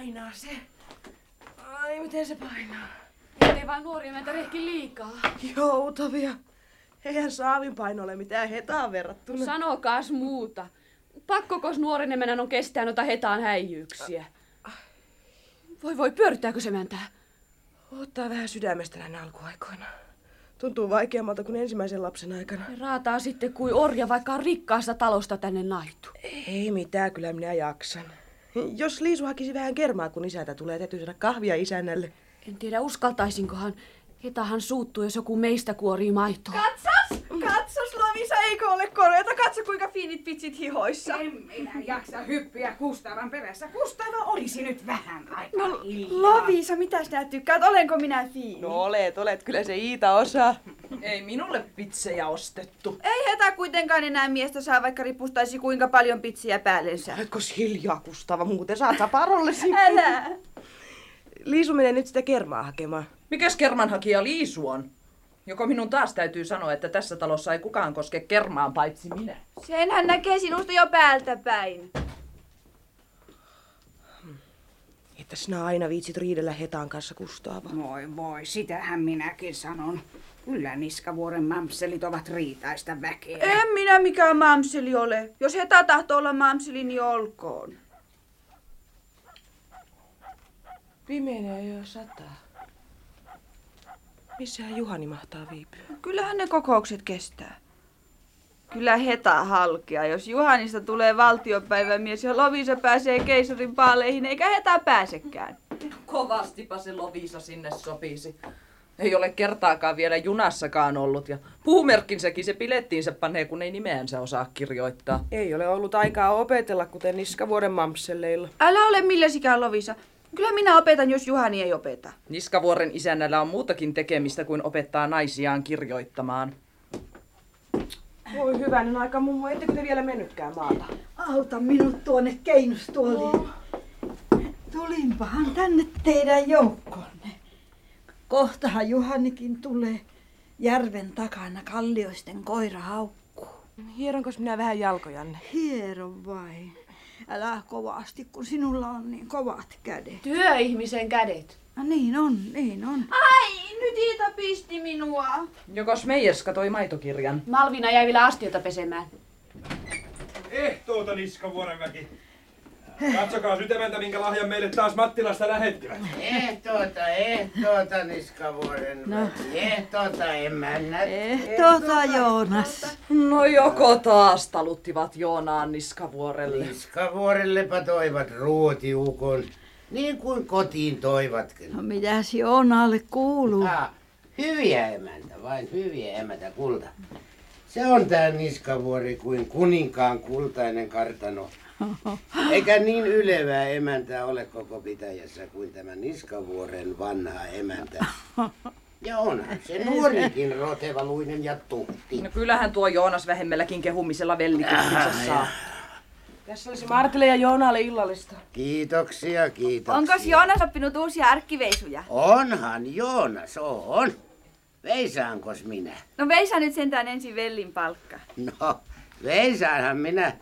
painaa se. Ai, miten se painaa? Ettei vaan nuori meitä rehki liikaa. Joutavia. Eihän saavin paino ole mitään hetaan verrattuna. Sanokaas muuta. Pakkokos nuoren emännän on kestää noita hetaan häijyyksiä? Voi voi, pyörittääkö se mäntää? Ottaa vähän sydämestä näin alkuaikoina. Tuntuu vaikeammalta kuin ensimmäisen lapsen aikana. Ja raataa sitten kuin orja, vaikka on rikkaasta talosta tänne naitu. Ei mitään, kyllä minä jaksan. Jos Liisu hakisi vähän kermaa, kun isäntä tulee, täytyy saada kahvia isännälle. En tiedä, uskaltaisinkohan. Hetahan suuttuu, jos joku meistä kuorii maitoa. Katsas! Katsos, Lovisa, eikö ole korjata? Katso, kuinka fiinit pitsit hihoissa. En minä jaksa hyppiä Kustavan perässä. Kustava olisi nyt vähän aikaa No. Lovisa, mitä sinä tykkäät? Olenko minä fiini? No olet, olet. Kyllä se Iita osaa. Ei minulle pitsejä ostettu. Ei hetä kuitenkaan enää miestä saa, vaikka ripustaisi kuinka paljon pitsiä päällensä. Oletkos hiljaa, Kustava? Muuten saat saparollesi. Älä! Liisu menee nyt sitä kermaa hakemaan. Mikäs kermanhakija Liisu on? Joko minun taas täytyy sanoa, että tässä talossa ei kukaan koske kermaan paitsi minä. Sen hän näkee sinusta jo päältä päin. Että sinä aina viitsit riidellä Hetaan kanssa, Kustaava. Voi voi, sitähän minäkin sanon. Kyllä Niskavuoren mamselit ovat riitaista väkeä. En minä mikään mamseli ole. Jos heta tahtoo olla mamseli, niin olkoon. Pimenee jo sataa. Missähän Juhani mahtaa viipyä? Kyllähän ne kokoukset kestää. Kyllä heta halkia, jos Juhanista tulee valtiopäivämies ja Lovisa pääsee keisarin paaleihin, eikä heta pääsekään. Kovastipa se Lovisa sinne sopisi. Ei ole kertaakaan vielä junassakaan ollut ja puumerkkinsäkin se pilettiinsä panee, kun ei nimeänsä osaa kirjoittaa. Ei ole ollut aikaa opetella, kuten Niskavuoden mamselleilla. Älä ole milläsikään Lovisa. Kyllä minä opetan, jos Juhani ei opeta. Niskavuoren isännällä on muutakin tekemistä kuin opettaa naisiaan kirjoittamaan. Voi hyvänen aika, mummo, ettekö te vielä mennytkään maata? Auta minut tuonne keinustuoliin. Tulinpahan tänne teidän joukkonne. Kohtahan Juhanikin tulee. Järven takana kallioisten koira haukkuu. Hieronkos minä vähän jalkojanne? Hiero vain. Älä kovasti, kun sinulla on niin kovat kädet. Työihmisen kädet. No niin on, niin on. Ai, nyt Iita pisti minua. Jokos Meijerska toi maitokirjan? Malvina jäi vielä astiota pesemään. Ehtoota niskavuoren väki. Katsokaa sytemäntä, minkä lahjan meille taas Mattilasta lähettivät. Ehtoota, ehtoota, Niskavuoren No. Ehtoota, emännät. Ehtoota Joonas. No joko taas taluttivat Joonaan Niskavuorelle. Niskavuorellepa toivat ruotiukon, niin kuin kotiin toivatkin. No mitäs Joonalle kuuluu? Ah, hyviä emäntä, vain hyviä emäntä, kulta. Se on tää Niskavuori kuin kuninkaan kultainen kartano. Eikä niin ylevää emäntää ole koko pitäjässä kuin tämä Niskavuoren vanha emäntä. Ja onhan se nuorikin rotevaluinen ja tuhti. No kyllähän tuo Joonas vähemmälläkin kehumisella vellikettinsä saa. Tässä olisi Martille ja Joonalle illallista. Kiitoksia, kiitoksia. Onko Joonas oppinut uusia arkkiveisuja? Onhan Joonas, on. Veisaankos minä? No veisä nyt sentään ensin vellin palkka. No, veisaanhan minä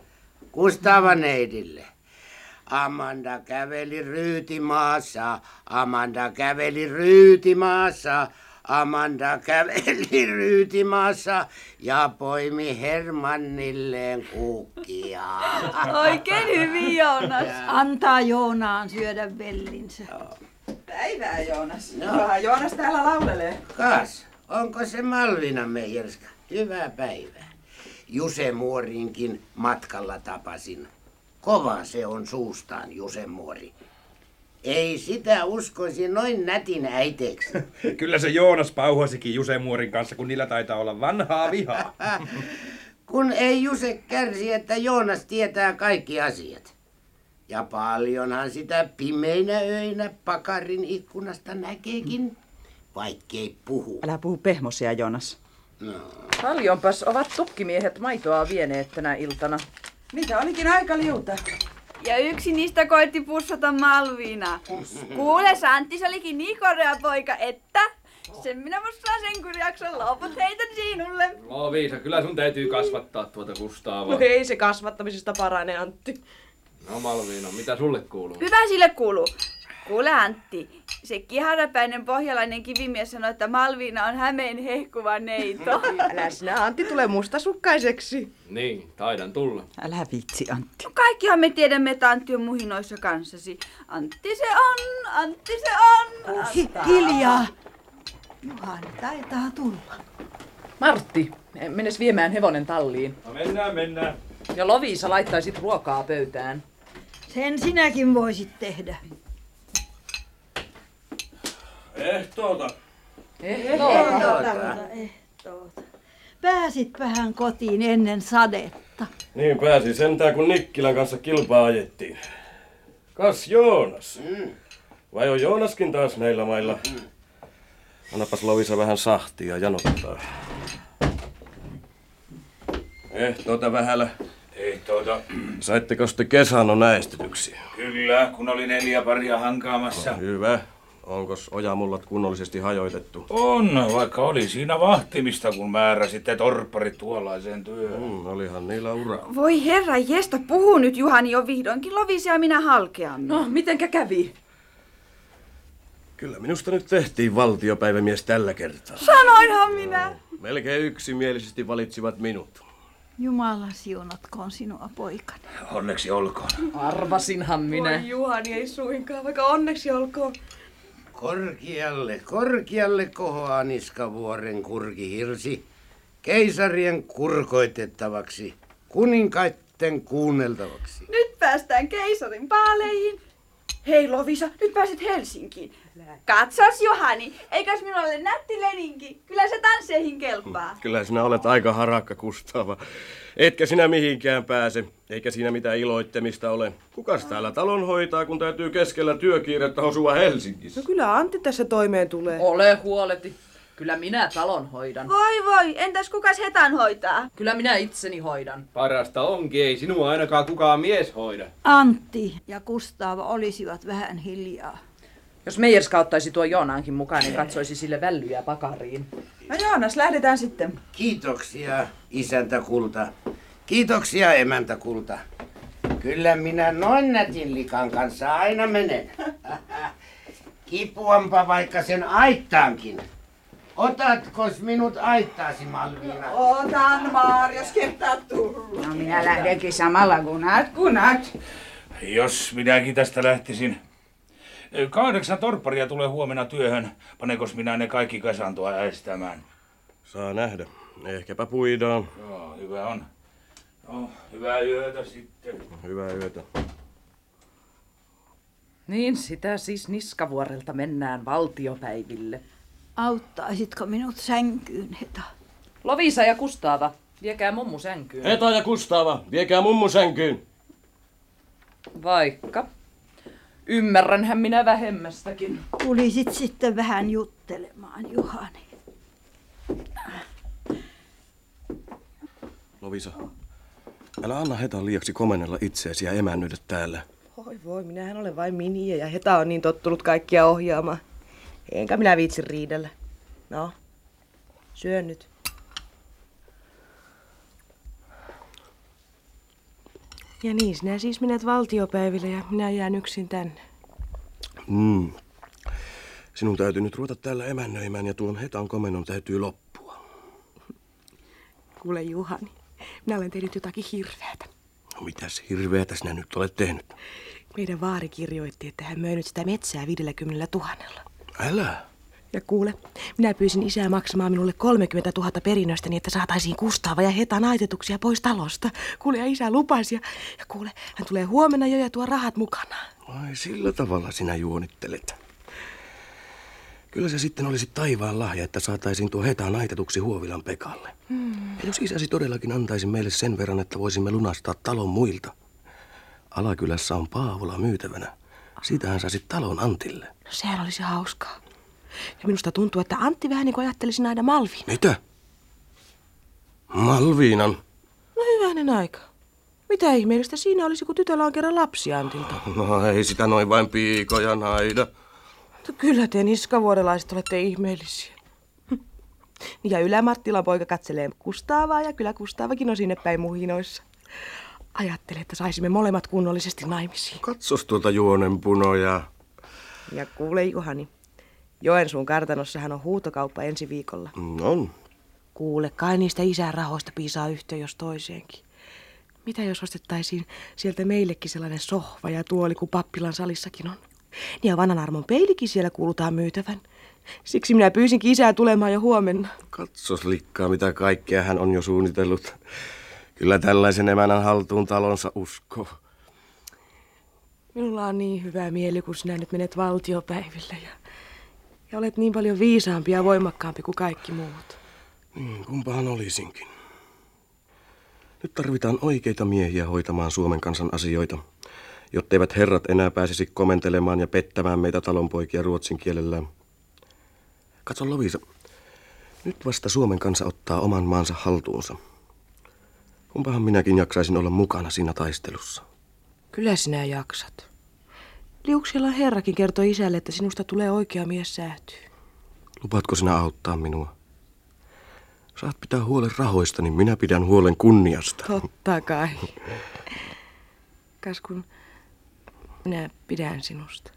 Kustava neidille. Amanda käveli ryytimaassa, Amanda käveli ryytimaassa, Amanda käveli ryytimaassa ja poimi Hermannilleen kukkia. Oikein hyvin, Joonas. Antaa Joonaan syödä vellinsä. Päivää Joonas. No. Joonas täällä laulelee. Kas, onko se Malvina Meijerska? Hyvää päivää. Juse Muorinkin matkalla tapasin. Kova se on suustaan, Juse Muori. Ei sitä uskoisi noin nätin äiteeksi. Kyllä se Joonas pauhasikin Jusemuorin kanssa, kun niillä taitaa olla vanhaa vihaa. Kun ei Juse kärsi, että Joonas tietää kaikki asiat. Ja paljonhan sitä pimeinä öinä pakarin ikkunasta näkeekin, vaikkei puhu. Älä puhu pehmosia, Joonas. No. Paljonpas ovat tukkimiehet maitoa vieneet tänä iltana. Niitä olikin aika liuta. Ja yksi niistä koitti pussata Malviina. Kuule, Santti, se olikin niin korea poika, että sen minä mussaan sen kun jaksan loput heitän sinulle. Loviisa, kyllä sun täytyy kasvattaa tuota Kustaavaa. No ei se kasvattamisesta parane, Antti. No Malviina, mitä sulle kuuluu? Hyvä sille kuuluu. Kuule Antti, se kiharapäinen pohjalainen kivimies sanoi, että Malviina on Hämeen hehkuva neito. Älä sinä Antti tulee mustasukkaiseksi. Niin, taidan tulla. Älä vitsi, Antti. No Kaikkihan me tiedämme, että Antti on muhinoissa kanssasi. Antti se on, Antti se on. Hi- hiljaa. Juhani taitaa tulla. Martti, menes viemään hevonen talliin. No mennään, mennään. Ja Lovisa laittaisit ruokaa pöytään. Sen sinäkin voisit tehdä. Ehtoota. Ehtoota, ehtoota. Pääsit vähän kotiin ennen sadetta. Niin pääsi sentään, kun Nikkilän kanssa kilpaa ajettiin. Kas Joonas. Vai on Joonaskin taas näillä mailla? Annapas Lovisa vähän sahtia janottaa. Ehtoota vähälä. Ehtoota, Saitteko te kesänon näistetyksi? kyllä, kun oli neljä paria hankaamassa. Hyvä. Onkos ojamullat kunnollisesti hajoitettu? On, vaikka oli siinä vahtimista, kun määräsitte torpparit tuollaiseen työhön. Mm, olihan niillä ura. Voi herra jestä, puhu nyt Juhani jo vihdoinkin Lovisia ja minä halkeamme. No, mitenkä kävi? Kyllä minusta nyt tehtiin valtiopäivämies tällä kertaa. Sanoinhan minä. Melkein yksimielisesti valitsivat minut. Jumala siunatkoon sinua, poikani. Onneksi olkoon. Arvasinhan minä. Voi Juhani ei suinkaan, vaikka onneksi olkoon. Korkealle, korkealle kohoaa niskavuoren kurkihirsi, keisarien kurkoitettavaksi, kuninkaitten kuunneltavaksi. Nyt päästään keisarin paaleihin. Hei Lovisa, nyt pääset Helsinkiin. Katsos Juhani, eikös minulla ole nätti leninki? Kyllä se tansseihin kelpaa. Kyllä sinä olet aika harakka, Kustava. Etkä sinä mihinkään pääse, eikä siinä mitään iloittemista ole. Kukas täällä talon hoitaa, kun täytyy keskellä työkiirettä osua Helsingissä? No kyllä Antti tässä toimeen tulee. Ole huoleti. Kyllä minä talon hoidan. Voi voi, entäs kukas hetan hoitaa? Kyllä minä itseni hoidan. Parasta onkin, ei sinua ainakaan kukaan mies hoida. Antti ja Kustava olisivat vähän hiljaa. Jos Meijerska ottaisi tuo Joonaankin mukaan, niin katsoisi sille vällyjä pakariin. No Joonas, lähdetään sitten. Kiitoksia, isäntä kulta. Kiitoksia, emäntä kulta. Kyllä minä noin nätin likan kanssa aina menen. Kipuanpa vaikka sen aittaankin. Otatkos minut aittaasi, Malviina? Otan maar, jos kertaa tulla. No minä lähdenkin samalla kunat kunat. Jos minäkin tästä lähtisin. Kahdeksan torpparia tulee huomenna työhön. Panekos minä ne kaikki kasantua äästämään? Saa nähdä. Ehkäpä puidaan. Joo, hyvä on. No, hyvää yötä sitten. Hyvää yötä. Niin sitä siis Niskavuorelta mennään valtiopäiville. Auttaisitko minut sänkyyn, Heta? Lovisa ja Kustaava, viekää mummu sänkyyn. Eta ja Kustava, viekää mummu sänkyyn. Vaikka. Ymmärränhän minä vähemmästäkin. Tulisit sitten vähän juttelemaan, Juhani. Lovisa, älä anna Hetan liiaksi komennella itseesi ja emännöidä täällä. Oi voi, minähän olen vain miniä ja Heta on niin tottunut kaikkia ohjaamaan. Enkä minä viitsi riidellä. No, syön nyt. Ja niin, sinä siis menet valtiopäiville ja minä jään yksin tänne. Mm. Sinun täytyy nyt ruveta täällä emännöimään ja tuon Hetan komennon täytyy loppua. Kuule Juhani, minä olen tehnyt jotakin hirveätä. No mitäs hirveätä sinä nyt olet tehnyt? Meidän vaari kirjoitti, että hän möi nyt sitä metsää 50 tuhannella. Älä. Ja kuule, minä pyysin isää maksamaan minulle 30 000 perinnöstä niin, että saataisiin Kustaava ja Heta naitetuksia pois talosta. Kuule, ja isä lupasi. Ja, ja kuule, hän tulee huomenna jo ja tuo rahat mukanaan. Ai sillä tavalla sinä juonittelet. Kyllä se sitten olisi taivaan lahja, että saataisiin tuo Heta naitetuksi Huovilan Pekalle. Hmm. Ja jos isäsi todellakin antaisi meille sen verran, että voisimme lunastaa talon muilta. Alakylässä on Paavola myytävänä. Siitähän saisit talon Antille. No sehän olisi hauskaa. Ja minusta tuntuu, että Antti vähän niin kuin ajattelisi nähdä Malvin. Mitä? Malviinan? No hyvänen aika. Mitä ihmeellistä siinä olisi, kun tytöllä on kerran lapsi Antilta? No ei sitä noin vain piikoja naida. No, kyllä te niskavuodelaiset olette ihmeellisiä. Ja Ylä-Marttilan poika katselee Kustaavaa ja kyllä Kustaavakin on sinne päin muhinoissa. Ajattele, että saisimme molemmat kunnollisesti naimisiin. Katsos tuolta juonen punoja. Ja kuule Juhani, Joensuun kartanossahan on huutokauppa ensi viikolla. Mm, On. Kuule, kai niistä isän rahoista piisaa yhteen jos toiseenkin. Mitä jos ostettaisiin sieltä meillekin sellainen sohva ja tuoli kuin pappilan salissakin on? Niin ja vanhan armon peilikin siellä kuulutaan myytävän. Siksi minä pyysinkin isää tulemaan jo huomenna. Katsos likkaa, mitä kaikkea hän on jo suunnitellut. Kyllä tällaisen emännän haltuun talonsa uskoo. Minulla on niin hyvä mieli, kun sinä nyt menet valtiopäiville ja, ja olet niin paljon viisaampi ja voimakkaampi kuin kaikki muut. Niin, kumpahan olisinkin. Nyt tarvitaan oikeita miehiä hoitamaan Suomen kansan asioita, jotteivät herrat enää pääsisi komentelemaan ja pettämään meitä talonpoikia ruotsin kielellään. Katso Lovisa, nyt vasta Suomen kansa ottaa oman maansa haltuunsa. Kumpahan minäkin jaksaisin olla mukana siinä taistelussa. Kyllä sinä jaksat. Liuksella herrakin kertoi isälle, että sinusta tulee oikea mies säätyy. Lupaatko sinä auttaa minua? Saat pitää huolen rahoista, niin minä pidän huolen kunniasta. Totta kai. Kas kun minä pidän sinusta.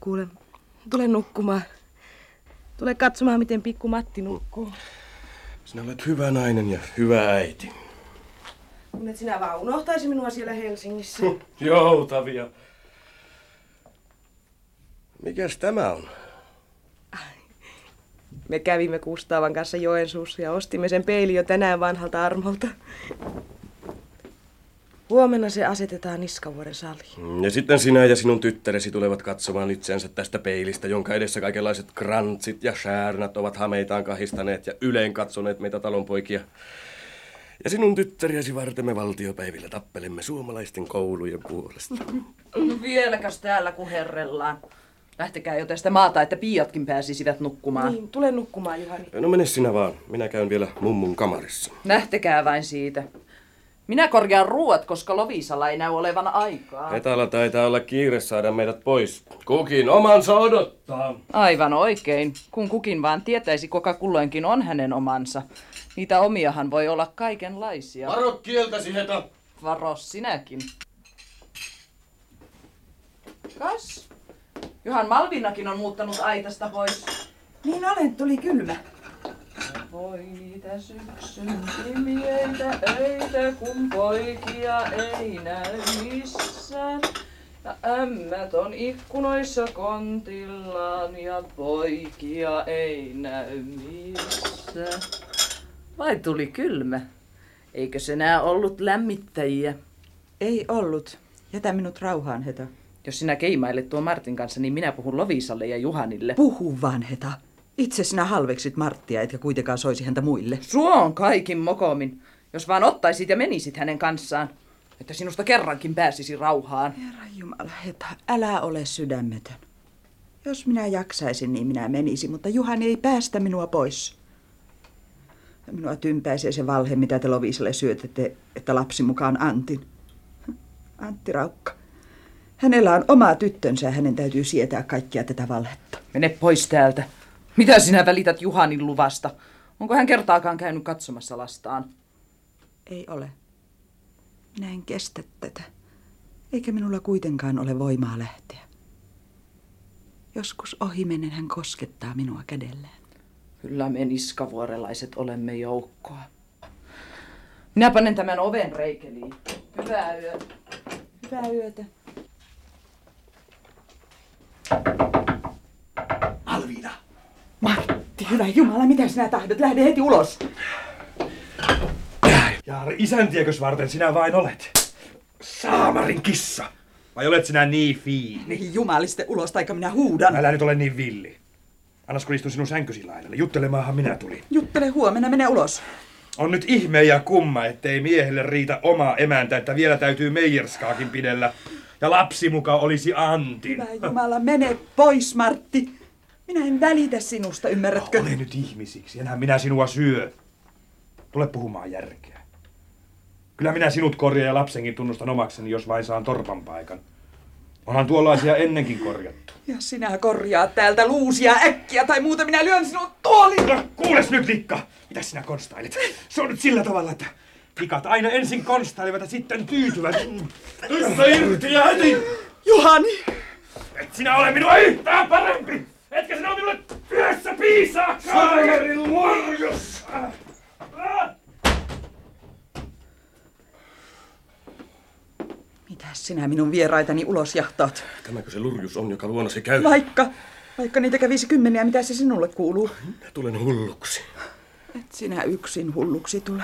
Kuule, tule nukkumaan. Tule katsomaan, miten pikku Matti nukkuu. Sinä olet hyvä nainen ja hyvä äiti. Kun et sinä vaan unohtaisi minua siellä Helsingissä. Joutavia. Mikäs tämä on? Me kävimme Kustavan kanssa Joensuussa ja ostimme sen peili jo tänään vanhalta armolta. Huomenna se asetetaan Niskavuoren saliin. Ja sitten sinä ja sinun tyttäresi tulevat katsomaan itseänsä tästä peilistä, jonka edessä kaikenlaiset krantsit ja säärnät ovat hameitaan kahistaneet ja yleen katsoneet meitä talonpoikia. Ja sinun tyttäriäsi varten me valtiopäivillä tappelemme suomalaisten koulujen puolesta. Vieläkäs täällä kuherrellaan. Lähtekää jo tästä maata, että piiatkin pääsisivät nukkumaan. Niin, tule nukkumaan, Juhani. No mene sinä vaan. Minä käyn vielä mummun kamarissa. Lähtekää vain siitä. Minä korjaan ruuat, koska Lovisalla ei näy olevan aikaa. Etala taitaa olla kiire saada meidät pois. Kukin omansa odottaa. Aivan oikein, kun kukin vaan tietäisi, kuka kulloinkin on hänen omansa. Niitä omiahan voi olla kaikenlaisia. Varo kieltäsi, Heta! Varo sinäkin. Kas? Johan Malvinakin on muuttanut aitasta pois. Niin olen, tuli kylmä. Voi niitä syksyn pimieitä öitä, kun poikia ei näy missään. Ja ämmät on ikkunoissa kontillaan ja poikia ei näy missään. Vai tuli kylmä? Eikö se nää ollut lämmittäjiä? Ei ollut. Jätä minut rauhaan, Heta. Jos sinä keimailet tuon Martin kanssa, niin minä puhun Lovisalle ja Juhanille. Puhu vaan, Heta. Itse sinä halveksit Marttia, etkä kuitenkaan soisi häntä muille. Suo on kaikin mokomin, jos vaan ottaisit ja menisit hänen kanssaan. Että sinusta kerrankin pääsisi rauhaan. Herra Jumala, Heta, älä ole sydämetön. Jos minä jaksaisin, niin minä menisin, mutta Juhani ei päästä minua pois. Minua tympäisee se valhe, mitä te Lovisalle syötätte, että lapsi mukaan Antin. Antti Raukka. Hänellä on oma tyttönsä ja hänen täytyy sietää kaikkia tätä valhetta. Mene pois täältä. Mitä sinä välität Juhanin luvasta? Onko hän kertaakaan käynyt katsomassa lastaan? Ei ole. Minä en kestä tätä. Eikä minulla kuitenkaan ole voimaa lähteä. Joskus ohimennen hän koskettaa minua kädellään. Kyllä me niskavuorelaiset olemme joukkoa. Minä panen tämän oven reikeliin. Hyvää yötä. Hyvää yötä. Alviina! Matti, hyvä Jumala, mitä sinä tahdot? Lähde heti ulos. Ja isäntiäkös varten sinä vain olet? Saamarin kissa! Vai olet sinä niin fiini? Niin jumaliste ulos, taika minä huudan. Älä nyt ole niin villi. Annas kun istun sinun sänkysi laidalle. Juttelemaahan minä tulin. Juttele huomenna, mene ulos. On nyt ihme ja kumma, ettei miehelle riitä omaa emäntä, että vielä täytyy meijerskaakin pidellä. Ja lapsi muka olisi Antin. Hyvä Jumala, mene pois, Martti. Minä en välitä sinusta, ymmärrätkö? Ole nyt ihmisiksi, enhän minä sinua syö. Tule puhumaan järkeä. Kyllä minä sinut korjaan ja lapsenkin tunnustan omakseni, jos vain saan torpan paikan. Onhan tuollaisia ennenkin korjattu. Ja sinä korjaat täältä luusia äkkiä, tai muuten minä lyön sinut tuoliin. No, kuules nyt, Likka! Mitä sinä konstailet? Se on nyt sillä tavalla, että Pikat aina ensin konstailevat ja sitten tyytyvät. Tyssä irti ja heti! Juhani! Et sinä ole minua yhtään parempi! Etkä sinä ole minulle työssä piisaakaan! Saamarin lurjus! Mitä sinä minun vieraitani ulos jahtaat? Tämäkö se lurjus on, joka luonasi käy? Vaikka, vaikka niitä kävisi kymmeniä, mitä se sinulle kuuluu? Minä tulen hulluksi. Et sinä yksin hulluksi tule.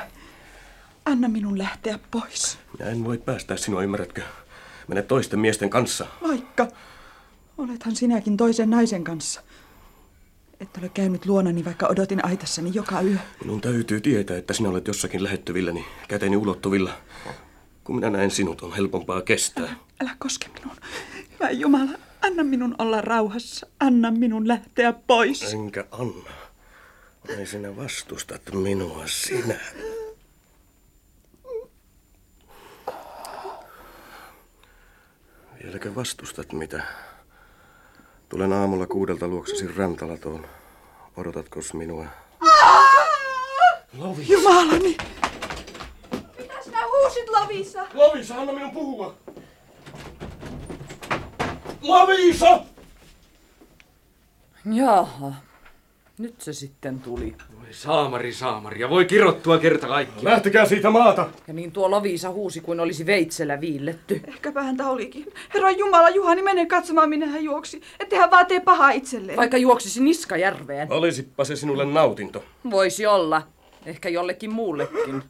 Anna minun lähteä pois. Minä en voi päästää sinua, ymmärrätkö? Mene toisten miesten kanssa. Vaikka. Olethan sinäkin toisen naisen kanssa. Et ole käynyt luonani, vaikka odotin aitassani joka yö. Minun täytyy tietää, että sinä olet jossakin lähettyvilläni, käteni ulottuvilla. Kun minä näen sinut, on helpompaa kestää. Älä koske minuun. Hyvä Jumala, anna minun olla rauhassa. Anna minun lähteä pois. Enkä anna. Vai sinä vastustat minua, sinä. Vieläkö vastustat mitä? Tulen aamulla kuudelta luoksesi Rantalatoon. Odotatko minua? Lovis. Jumalani! Mitä sinä huusit, Lovisa? Lovisa, anna minun puhua! Lovisa! Jaha, nyt se sitten tuli. Voi saamari saamari, ja voi kirottua kerta kaikki. Lähtekää siitä maata! Ja niin tuo Loviisa huusi kuin olisi veitsellä viilletty. Ehkäpä häntä olikin. Herra Jumala, Juhani, mene katsomaan, minne hän juoksi. Ettei hän vaan tee pahaa itselleen. Vaikka juoksisi niskajärveen. Olisipa se sinulle nautinto. Voisi olla. Ehkä jollekin muullekin.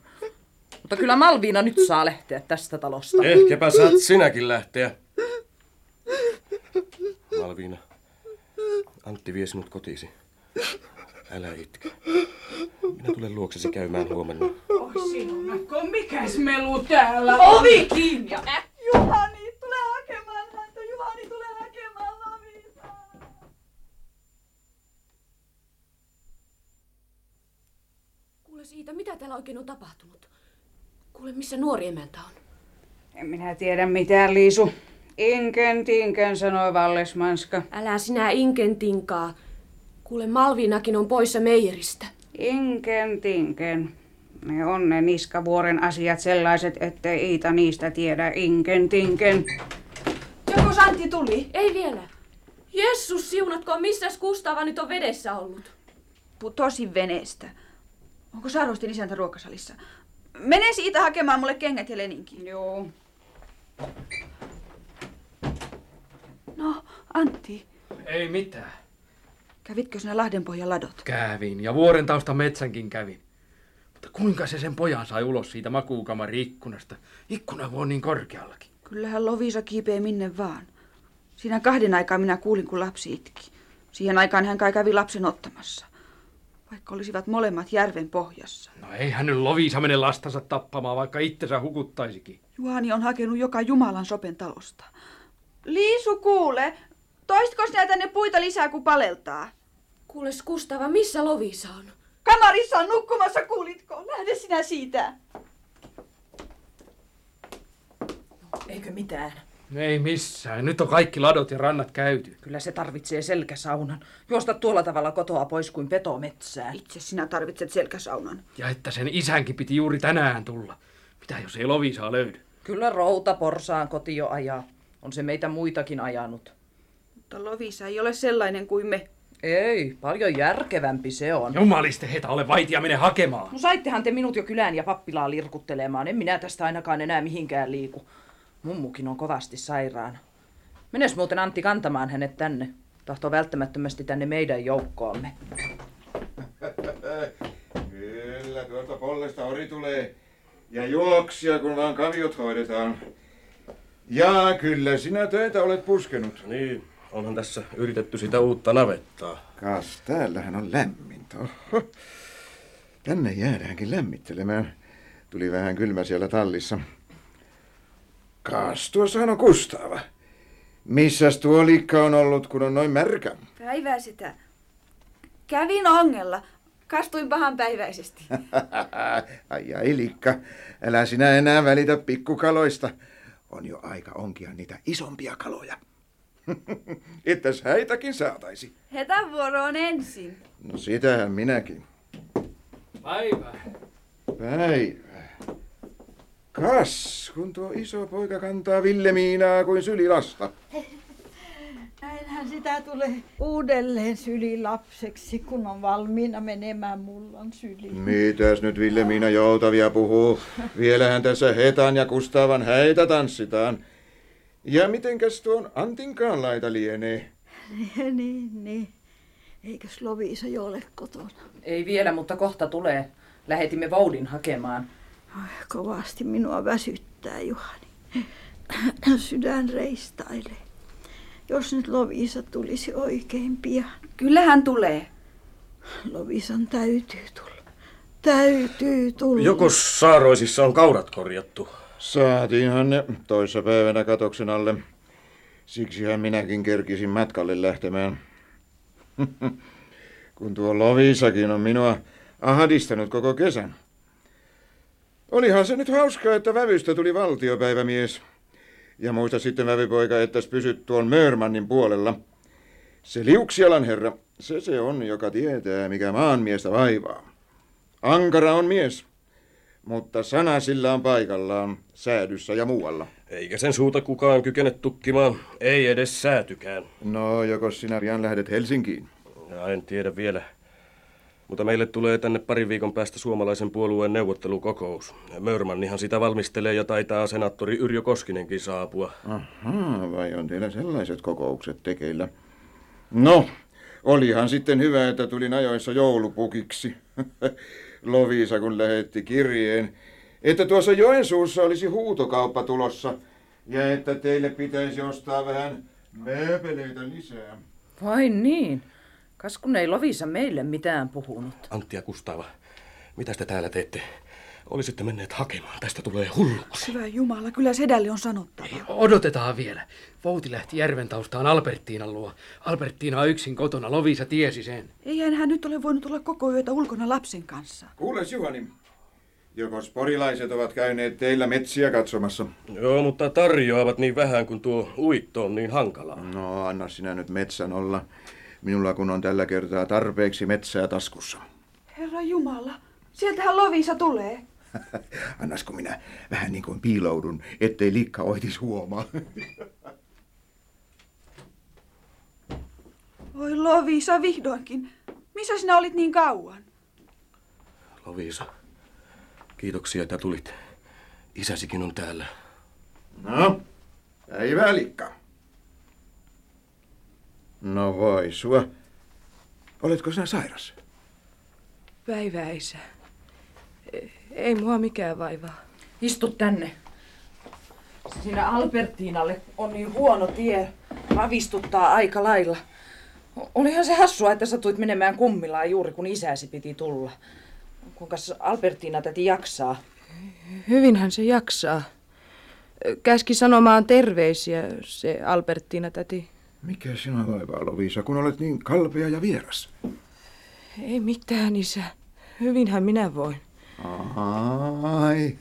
Mutta kyllä Malviina nyt saa lähteä tästä talosta. Ehkäpä saat sinäkin lähteä. Malviina, Antti vie sinut kotiisi. Älä itke. Minä tulen luoksesi käymään huomenna. Oi sinunakko, mikäs melu täällä on? Ovi kiinni! Juhani, tule hakemaan häntä. Juhani, tule hakemaan Lovisaa. Kuule siitä, mitä täällä oikein on tapahtunut. Kuule, missä nuori emäntä on. En minä tiedä mitään, Liisu. Inken tinken, sanoi Vallesmanska. Älä sinä Inken tinkaa. Kuule, Malviinakin on poissa meijeristä. Inken tinken. Ne on ne niskavuoren asiat sellaiset, ettei Iita niistä tiedä. Inken tinken. Joko Santti tuli? Ei vielä. Jessus siunatko, missäs Kustava nyt on vedessä ollut? Putosin veneestä. Onko Sarostin isäntä ruokasalissa? Mene siitä hakemaan mulle kengät ja leninki. Joo. No, Antti, Ei mitään. Kävitkö sinä Lahdenpohjan ladot? Kävin ja vuoren tausta metsänkin kävin. Mutta kuinka se sen pojan sai ulos siitä makuukamari ikkunasta? Ikkuna on niin korkeallakin. Kyllähän Lovisa kiipee minne vaan. Siinä kahden aikaa minä kuulin, kun lapsi itki. Siihen aikaan hän kai kävi lapsen ottamassa. Vaikka olisivat molemmat järven pohjassa. No eihän nyt Lovisa mene lastansa tappamaan, vaikka itsensä hukuttaisikin. Juhani on hakenut joka Jumalan sopen talosta. Liisu, kuule. Toistko sinä tänne puita lisää kuin paleltaa? Kuules Kustava, missä Lovisa on? Kamarissa on nukkumassa, kuulitko? Lähde sinä siitä. Eikö mitään? Ei missään. Nyt on kaikki ladot ja rannat käyty. Kyllä se tarvitsee selkäsaunan. Juosta tuolla tavalla kotoa pois kuin peto metsään. Itse sinä tarvitset selkäsaunan. Ja että sen isänkin piti juuri tänään tulla. Mitä jos ei Lovisaa löydy? Kyllä routa porsaan koti jo ajaa. On se meitä muitakin ajanut. Mutta Lovisa ei ole sellainen kuin me. Ei, paljon järkevämpi se on. Jumaliste heitä ole vaitia mene hakemaan. No saittehan te minut jo kylään ja pappilaan lirkuttelemaan. En minä tästä ainakaan enää mihinkään liiku. Mummukin on kovasti sairaana. Menes muuten Antti kantamaan hänet tänne. Tahtoo välttämättömästi tänne meidän joukkoomme. Kyllä, tuolta pollesta ori tulee. Ja juoksia, kun vaan kaviot hoidetaan. Ja kyllä sinä töitä olet puskenut. Niin, onhan tässä yritetty sitä uutta navettaa. Kas, täällähän on lämmintä. Oho. Tänne jäädäänkin lämmittelemään. Tuli vähän kylmä siellä tallissa. Kas, tuossahan on Kustava. Missäs tuo likka on ollut, kun on noin märkä? Päivää sitä. Kävin ongella. Kastuin pahan päiväisesti. ai ai likka, älä sinä enää välitä pikkukaloista. On jo aika onkia niitä isompia kaloja. Ettäs häitäkin saataisi. Hetan vuoro on ensin. No sitähän minäkin. Päivää. Päivää. Kas, kun tuo iso poika kantaa Villemiinaa kuin sylilasta. Näinhän sitä tulee uudelleen sylilapseksi, kun on valmiina menemään mullan syliin. Mitäs nyt Villemiina joutavia puhuu? Vielähän tässä Hetan ja Kustavan häitä tanssitaan. Ja mitenkäs tuon Antinkaan laita lienee? Niin, niin, niin. Eikös Loviisa jo ole kotona? Ei vielä, mutta kohta tulee. Lähetimme Voudin hakemaan. Ai, kovasti minua väsyttää, Juhani. Sydän reistailee. Jos nyt Lovisa tulisi oikein pian. Kyllähän tulee. Lovisan täytyy tulla. Täytyy tulla. Joko Saaroisissa on kaurat korjattu? Saatiinhan ne toissa päivänä katoksen alle. Siksihän minäkin kerkisin matkalle lähtemään. Kun tuo Lovisakin on minua ahdistanut koko kesän. Olihan se nyt hauskaa, että vävystä tuli valtiopäivämies. Ja muista sitten vävypoika, että pysyt tuon Mörmannin puolella. Se liuksialan herra, se se on, joka tietää, mikä maanmiestä vaivaa. Ankara on mies, mutta sana sillä on paikallaan, säädyssä ja muualla. Eikä sen suuta kukaan kykene tukkimaan, ei edes säätykään. No, joko sinä pian lähdet Helsinkiin? Ja en tiedä vielä. Mutta meille tulee tänne parin viikon päästä suomalaisen puolueen neuvottelukokous. Mörmannihan sitä valmistelee ja taitaa senaattori Yrjö Koskinenkin saapua. Ahaa, vai on teillä sellaiset kokoukset tekeillä? No, olihan sitten hyvä, että tulin ajoissa joulupukiksi. Lovisa kun lähetti kirjeen, että tuossa Joensuussa olisi huutokauppa tulossa ja että teille pitäisi ostaa vähän mööpeleitä lisää. Vai niin? Kas kun ei Lovisa meille mitään puhunut. Antti ja Kustava, mitä te täällä teette? Olisitte menneet hakemaan. Tästä tulee hulluksi. Hyvä Jumala, kyllä sedälle on sanottava. Odotetaan vielä. Vouti lähti järven taustaan Albertiinan luo. Albertiina on yksin kotona, Lovisa tiesi sen. Eihän hän nyt ole voinut olla koko yötä ulkona lapsen kanssa. Kuules Juhani, joko sporilaiset ovat käyneet teillä metsiä katsomassa? Joo, mutta tarjoavat niin vähän, kun tuo uitto on niin hankalaa. No, anna sinä nyt metsän olla. Minulla kun on tällä kertaa tarpeeksi metsää taskussa. Herra Jumala, sieltähän Lovisa tulee. Annasko minä vähän niin kuin piiloudun, ettei likka oitis huomaa. Oi Lovisa, vihdoinkin. Missä sinä olit niin kauan? Lovisa, kiitoksia, että tulit. Isäsikin on täällä. No, päivää likka. No voi sua. Oletko sinä sairas? Päivää, isä. Ei mua mikään vaivaa. Istu tänne. Siinä Albertiinalle on niin huono tie. Ravistuttaa aika lailla. Olihan se hassua, että satuit menemään kummilaan juuri kun isäsi piti tulla. Kuinka Albertiina täti jaksaa? Hyvinhän se jaksaa. Käski sanomaan terveisiä se Albertiina täti. Mikä sinua vaivaa, Lovisa, kun olet niin kalpea ja vieras? Ei mitään, isä. Hyvinhän minä voin. Ai,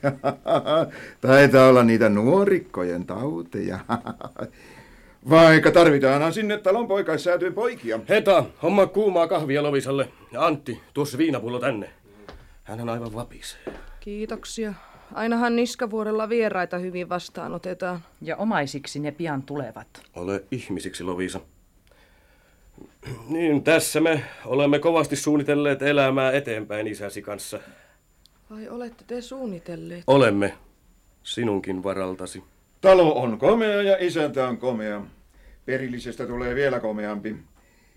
taitaa olla niitä nuorikkojen tauteja. Vaikka tarvitaanhan sinne talon poikaissäätyyn poikia. Heta, homma kuumaa kahvia Lovisalle. Ja Antti, tuossa viinapullo tänne. Hän on aivan vapis. Kiitoksia. Ainahan Niskavuorella vieraita hyvin vastaanotetaan. Ja omaisiksi ne pian tulevat. Ole ihmisiksi, Lovisa. Niin, tässä me olemme kovasti suunnitelleet elämää eteenpäin isäsi kanssa. Vai olette te suunnitelleet? Olemme. Sinunkin varaltasi. Talo on komea ja isäntä on komea. Perillisestä tulee vielä komeampi.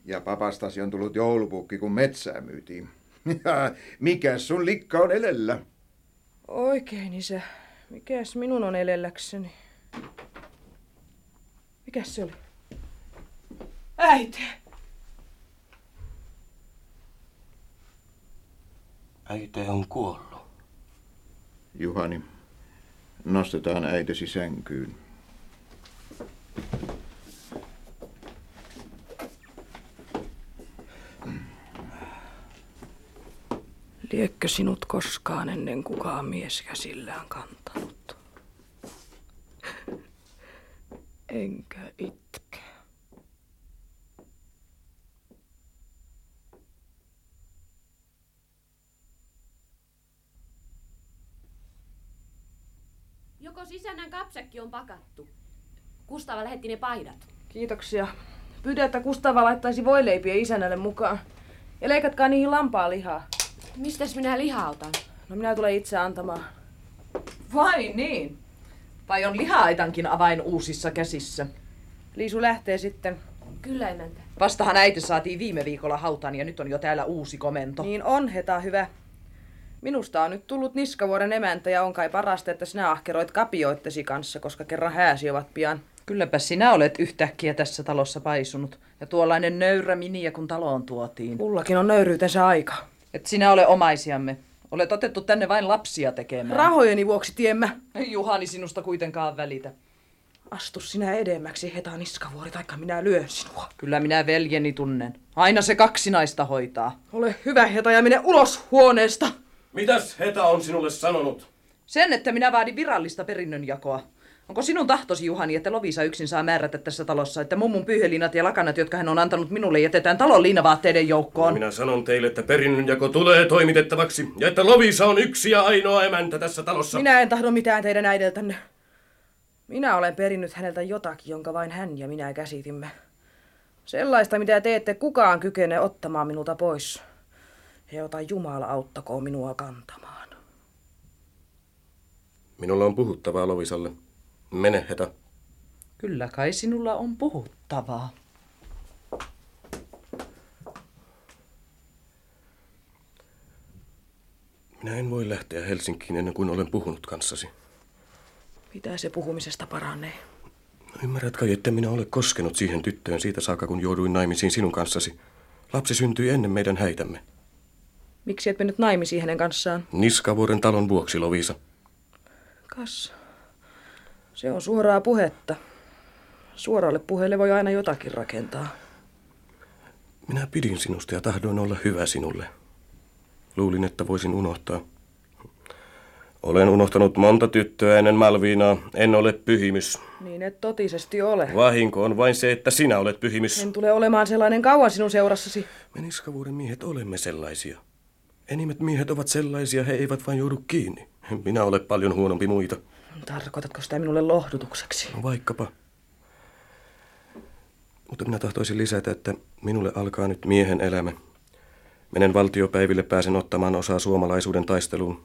Ja papastasi on tullut joulupukki, kun metsää myytiin. Mikäs sun likka on elellä? Oikein, isä. Mikäs minun on elelläkseni? Mikäs se oli? Äiti! Äiti on kuollut. Juhani, nostetaan äitesi sänkyyn. Liekkö sinut koskaan ennen kukaan mies käsillään kantanut? Enkä itke. Katsoko, sisännän kapsäkki on pakattu. Kustava lähetti ne paidat. Kiitoksia. Pyydä, että Kustava laittaisi voileipiä isännälle mukaan. Ja leikatkaa niihin lampaa lihaa. Mistäs minä lihaa otan? No minä tulen itse antamaan. Vai niin? Vai on liha-aitankin avain uusissa käsissä? Liisu lähtee sitten. Kyllä, emäntä. Vastahan äiti saatiin viime viikolla hautaan ja nyt on jo täällä uusi komento. Niin on, Heta, hyvä. Minusta on nyt tullut Niskavuoren emäntä ja on kai parasta, että sinä ahkeroit kapioittesi kanssa, koska kerran hääsi ovat pian. Kylläpä sinä olet yhtäkkiä tässä talossa paisunut. Ja tuollainen nöyrä miniä, kun taloon tuotiin. Kullakin on nöyryytensä aika. Et sinä ole omaisiamme. Olet otettu tänne vain lapsia tekemään. Rahojeni vuoksi tiemmä. Ei Juhani sinusta kuitenkaan välitä. Astu sinä edemmäksi, Heta Niskavuori, taikka minä lyön sinua. Kyllä minä veljeni tunnen. Aina se kaksi naista hoitaa. Ole hyvä, Heta, ja mene ulos huoneesta. Mitäs Heta on sinulle sanonut? Sen, että minä vaadin virallista perinnönjakoa. Onko sinun tahtosi, Juhani, että Lovisa yksin saa määrätä tässä talossa, että mummun pyyhelinat ja lakanat, jotka hän on antanut minulle, jätetään talon liinavaatteiden joukkoon? Minä sanon teille, että perinnönjako tulee toimitettavaksi ja että Lovisa on yksi ja ainoa emäntä tässä talossa. Minä en tahdo mitään teidän äideltänne. Minä olen perinnyt häneltä jotakin, jonka vain hän ja minä käsitimme. Sellaista, mitä te ette kukaan kykene ottamaan minulta pois. Ja jota Jumala auttakoon minua kantamaan. Minulla on puhuttavaa Lovisalle. Mene, Heta. Kyllä kai sinulla on puhuttavaa. Minä en voi lähteä Helsinkiin ennen kuin olen puhunut kanssasi. Mitä se puhumisesta paranee? No, ymmärrät kai, että minä ole koskenut siihen tyttöön siitä saakka, kun jouduin naimisiin sinun kanssasi. Lapsi syntyi ennen meidän häitämme. Miksi et mennyt naimisiin hänen kanssaan? Niskavuoren talon vuoksi, Lovisa. Kas, se on suoraa puhetta. Suoralle puheelle voi aina jotakin rakentaa. Minä pidin sinusta ja tahdoin olla hyvä sinulle. Luulin, että voisin unohtaa. Olen unohtanut monta tyttöä ennen Malviinaa. En ole pyhimys. Niin et totisesti ole. Vahinko on vain se, että sinä olet pyhimys. En tule olemaan sellainen kauan sinun seurassasi. Me Niskavuoren miehet olemme sellaisia. Enimmät miehet ovat sellaisia, he eivät vain joudu kiinni. Minä olen paljon huonompi muita. Tarkoitatko sitä minulle lohdutukseksi? No vaikkapa. Mutta minä tahtoisin lisätä, että minulle alkaa nyt miehen elämä. Menen valtiopäiville, pääsen ottamaan osaa suomalaisuuden taisteluun.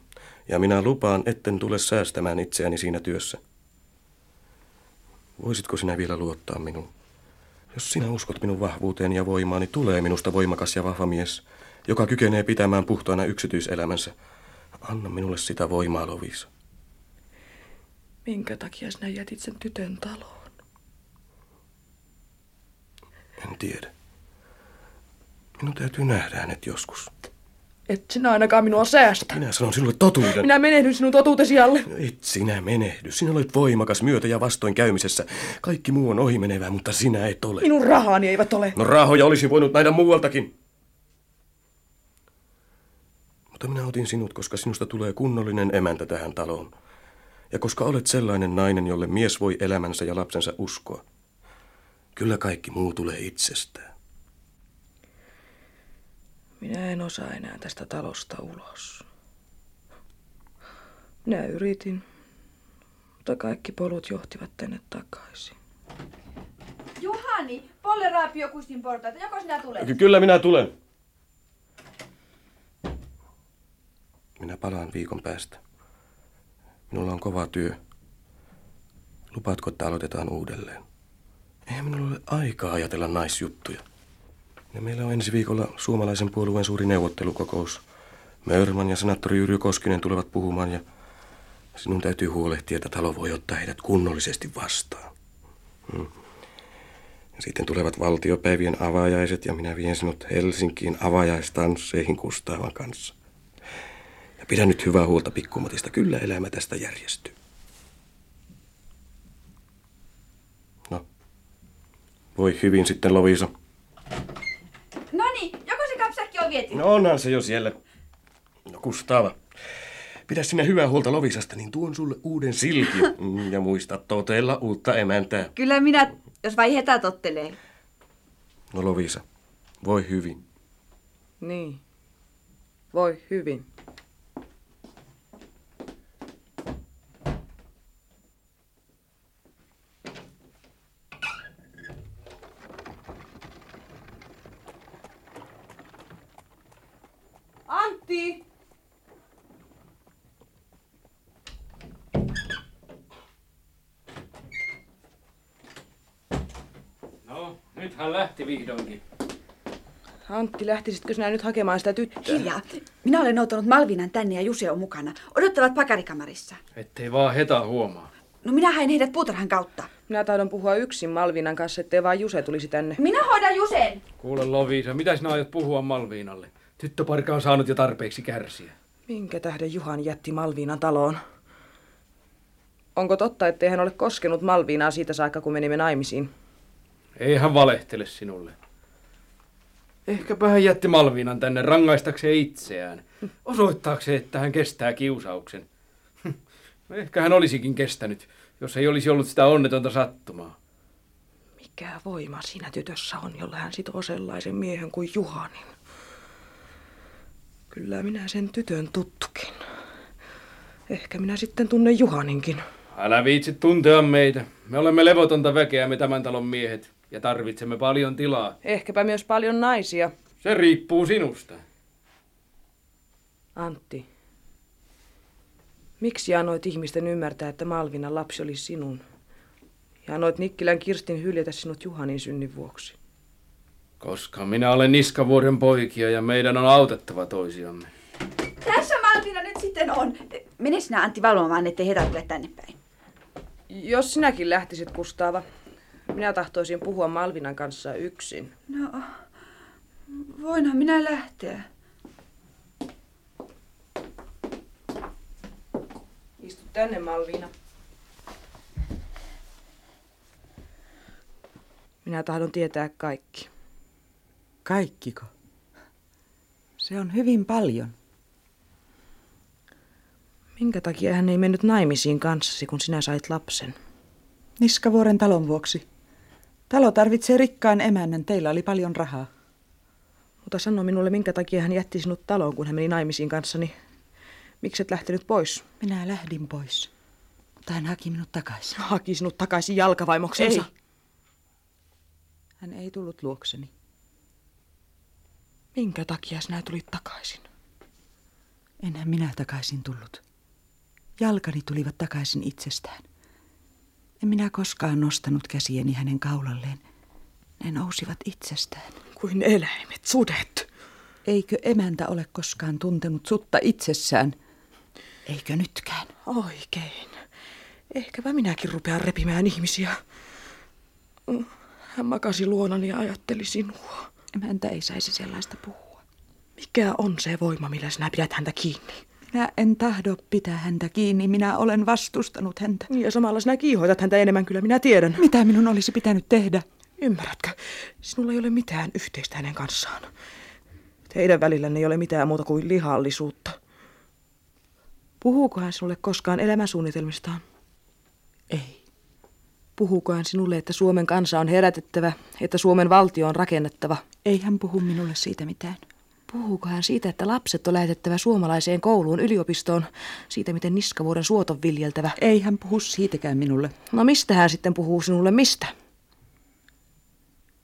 Ja minä lupaan, etten tule säästämään itseäni siinä työssä. Voisitko sinä vielä luottaa minuun? Jos sinä uskot minun vahvuuteen ja voimaani, tulee minusta voimakas ja vahva mies, joka kykenee pitämään puhtaana yksityiselämänsä. Anna minulle sitä voimaa, Lovisa. Minkä takia sinä jätit sen tytön taloon? En tiedä. Minun täytyy nähdä hänet joskus. Et sinä ainakaan minua säästä. Minä sanon sinulle totuuden. Minä menehdyn sinun totuutesi alle. No et sinä menehdy. Sinä olet voimakas myötä ja vastoin käymisessä. Kaikki muu on ohimenevää, mutta sinä et ole. Minun rahaani eivät ole. No rahoja olisi voinut nähdä muualtakin. Mutta minä otin sinut, koska sinusta tulee kunnollinen emäntä tähän taloon. Ja koska olet sellainen nainen, jolle mies voi elämänsä ja lapsensa uskoa. Kyllä kaikki muu tulee itsestään. Minä en osaa enää tästä talosta ulos. Minä yritin, mutta kaikki polut johtivat tänne takaisin. Juhani, Polle raapio kustin portaita. Joko sinä tulet? Ky- Kyllä minä tulen. Minä palaan viikon päästä. Minulla on kova työ. Lupaatko, että aloitetaan uudelleen? Eihän minulla ole aikaa ajatella naisjuttuja. Ja meillä on ensi viikolla suomalaisen puolueen suuri neuvottelukokous. Mörman ja senaattori Jyrjö Koskinen tulevat puhumaan ja sinun täytyy huolehtia, että talo voi ottaa heidät kunnollisesti vastaan. Hmm. Ja sitten tulevat valtiopäivien avajaiset ja minä vien sinut Helsinkiin avajaistansseihin Kustavan kanssa. Ja pidä nyt hyvää huolta pikkumatista. Kyllä elämä tästä järjestyy. No, voi hyvin sitten Lovisa. No niin, joko se kapsakki on viety? No onhan se jo siellä. No Kustava, pidä sinä hyvää huolta Lovisasta, niin tuon sulle uuden silkin. Mm, Ja muista totella uutta emäntää. Kyllä minä, jos vai hetä tottelee. No Lovisa, voi hyvin. Niin. Voi hyvin. Antti! No, nyt hän lähti vihdoinkin. Antti, lähtisitkö sinä nyt hakemaan sitä tyttöä? Hiljaa. Minä olen noutanut Malvinan tänne ja Juse on mukana. Odottavat pakarikamarissa. Ettei vaan heta huomaa. No minä hain heidät puutarhan kautta. Minä taidon puhua yksin Malvinan kanssa, ettei vaan Juse tulisi tänne. Minä hoidan Jusen. Kuule Lovisa, mitä sinä aiot puhua Malviinalle? Tyttöparka on saanut jo tarpeeksi kärsiä. Minkä tähden Juhan jätti Malviinan taloon? Onko totta, ettei hän ole koskenut Malviinaa siitä saakka, kun menimme naimisiin? Ei hän valehtele sinulle. Ehkäpä hän jätti Malviinan tänne rangaistakseen itseään. Osoittaakseen, että hän kestää kiusauksen. No ehkä hän olisikin kestänyt, jos ei olisi ollut sitä onnetonta sattumaa. Mikä voima siinä tytössä on, jolla hän sitoo sellaisen miehen kuin Juhanin? Kyllä minä sen tytön tuttukin. Ehkä minä sitten tunnen Juhaninkin. Älä viitsi tuntea meitä. Me olemme levotonta väkeä, me tämän talon miehet, ja tarvitsemme paljon tilaa. Ehkäpä myös paljon naisia. Se riippuu sinusta. Antti, miksi annoit ihmisten ymmärtää, että Malvinan lapsi oli sinun? Ja annoit Nikkilän Kirstin hyljätä sinut Juhanin synnin vuoksi. Koska minä olen Niskavuoren poikia ja meidän on autettava toisiamme. Tässä Malvina nyt sitten on. Mene sinä Antti valvomaan, ettei heitä tule tänne päin. Jos sinäkin lähtisit, Kustaava. Minä tahtoisin puhua Malvinan kanssa yksin. No, voinhan minä lähteä. Istu tänne, Malviina. Minä tahdon tietää kaikki. Kaikkiko? Se on hyvin paljon. Minkä takia hän ei mennyt naimisiin kanssasi, kun sinä sait lapsen? Niskavuoren talon vuoksi. Talo tarvitsee rikkaan emännän. Teillä oli paljon rahaa. Mutta sano minulle, minkä takia hän jätti sinut taloon, kun hän meni naimisiin kanssani. Miksi et lähtenyt pois? Minä lähdin pois. Mutta hän haki minut takaisin. Haki sinut takaisin jalkavaimoksensa? Ei. Hän ei tullut luokseni. Minkä takia sinä tulit takaisin? Enhän minä takaisin tullut. Jalkani tulivat takaisin itsestään. En minä koskaan nostanut käsieni hänen kaulalleen. Ne nousivat itsestään. Kuin eläimet, sudet. Eikö emäntä ole koskaan tuntenut sutta itsessään? Eikö nytkään? Oikein. Ehkäpä minäkin rupean repimään ihmisiä. Hän makasi luonani ja ajatteli sinua. Emäntä ei saisi sellaista puhua. Mikä on se voima, millä sinä pidät häntä kiinni? Minä en tahdo pitää häntä kiinni. Minä olen vastustanut häntä. Ja samalla sinä kiihoitat häntä enemmän, kyllä minä tiedän. Mitä minun olisi pitänyt tehdä? Ymmärrätkö? Sinulla ei ole mitään yhteistä hänen kanssaan. Teidän välillänne ei ole mitään muuta kuin lihallisuutta. Puhuuko hän sinulle koskaan elämänsuunnitelmistaan? Ei. Puhuuko hän sinulle, että Suomen kansa on herätettävä, että Suomen valtio on rakennettava? Ei hän puhu minulle siitä mitään. Puhuuko hän siitä, että lapset on lähetettävä suomalaiseen kouluun, yliopistoon, siitä miten niskavuoden suot on viljeltävä? Ei hän puhu siitäkään minulle. No mistä hän sitten puhuu sinulle, mistä?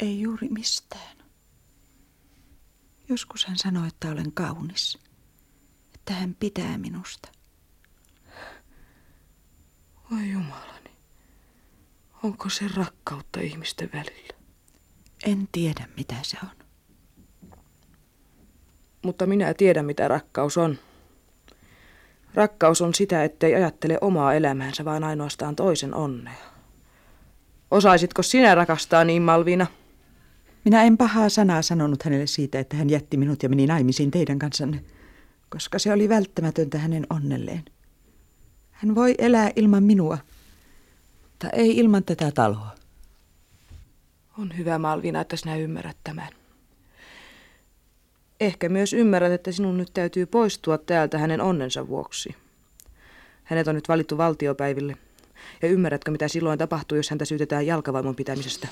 Ei juuri mistään. Joskus hän sanoi, että olen kaunis, että hän pitää minusta. Oi jumalani, onko se rakkautta ihmisten välillä? En tiedä, mitä se on. Mutta minä tiedän, mitä rakkaus on. Rakkaus on sitä, ettei ajattele omaa elämäänsä, vaan ainoastaan toisen onnea. Osaisitko sinä rakastaa niin, Malvina? Minä en pahaa sanaa sanonut hänelle siitä, että hän jätti minut ja meni naimisiin teidän kanssanne, koska se oli välttämätöntä hänen onnelleen. Hän voi elää ilman minua, mutta ei ilman tätä taloa. On hyvä, Malvina, että sinä ymmärrät tämän. Ehkä myös ymmärrät, että sinun nyt täytyy poistua täältä hänen onnensa vuoksi. Hänet on nyt valittu valtiopäiville. Ja ymmärrätkö, mitä silloin tapahtuu, jos häntä syytetään jalkavaimon pitämisestä?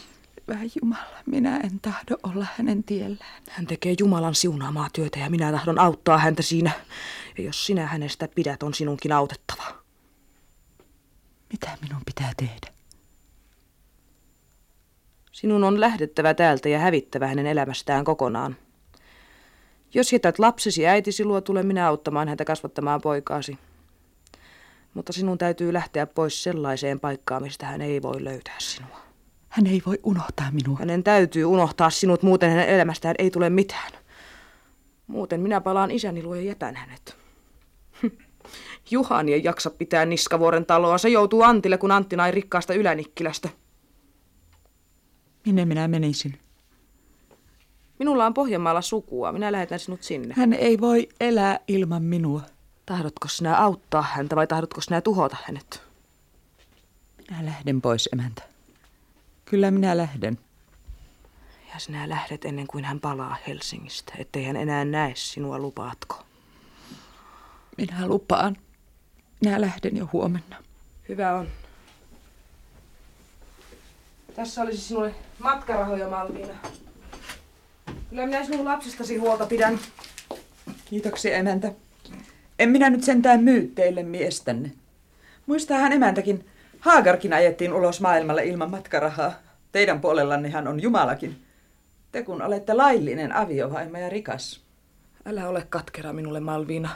Hyvä Jumala, minä en tahdo olla hänen tiellään. Hän tekee Jumalan siunaamaa työtä ja minä tahdon auttaa häntä siinä. Ja jos sinä hänestä pidät, on sinunkin autettava. Mitä minun pitää tehdä? Sinun on lähdettävä täältä ja hävittävä hänen elämästään kokonaan. Jos jätät lapsesi äitisi luo, tule minä auttamaan häntä kasvattamaan poikaasi. Mutta sinun täytyy lähteä pois sellaiseen paikkaan, mistä hän ei voi löytää sinua. Hän ei voi unohtaa minua. Hänen täytyy unohtaa sinut, muuten hänen elämästään ei tule mitään. Muuten minä palaan isäni luo ja jätän hänet. Juhani ei jaksa pitää Niskavuoren taloa. Se joutuu Antille, kun Antti nai rikkaasta Ylänikkilästä. Minne minä menisin? Minulla on Pohjanmaalla sukua. Minä lähetän sinut sinne. Hän ei voi elää ilman minua. Tahdotko sinä auttaa häntä vai tahdotko sinä tuhota hänet? Minä lähden pois, emäntä. Kyllä minä lähden. Ja sinä lähdet ennen kuin hän palaa Helsingistä, ettei hän enää näe sinua, lupaatko? Minä lupaan. Minä lähden jo huomenna. Hyvä on. Tässä olisi sinulle matkarahoja, Malviina. Kyllä minä sinun lapsestasi huolta pidän. Kiitoksia, emäntä. En minä nyt sentään myy teille miestänne. Muistaahan emäntäkin, Haagarkin ajettiin ulos maailmalle ilman matkarahaa. Teidän puolellanne hän on Jumalakin. Te kun olette laillinen aviovaimo ja rikas. Älä ole katkera minulle, Malviina.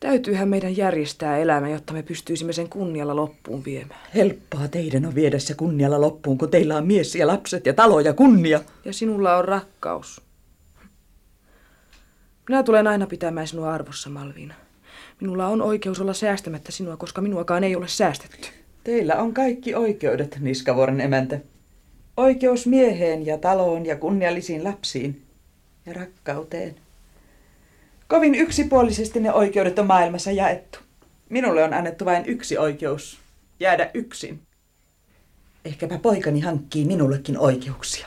Täytyyhän meidän järjestää elämä, jotta me pystyisimme sen kunnialla loppuun viemään. Helppoa teidän on viedä se kunnialla loppuun, kun teillä on mies ja lapset ja talo ja kunnia. Ja sinulla on rakkaus. Minä tulen aina pitämään sinua arvossa, Malviina. Minulla on oikeus olla säästämättä sinua, koska minuakaan ei ole säästetty. Teillä on kaikki oikeudet, Niskavuoren emäntä. Oikeus mieheen ja taloon ja kunniallisiin lapsiin ja rakkauteen. Kovin yksipuolisesti ne oikeudet on maailmassa jaettu. Minulle on annettu vain yksi oikeus, jäädä yksin. Ehkäpä poikani hankkii minullekin oikeuksia.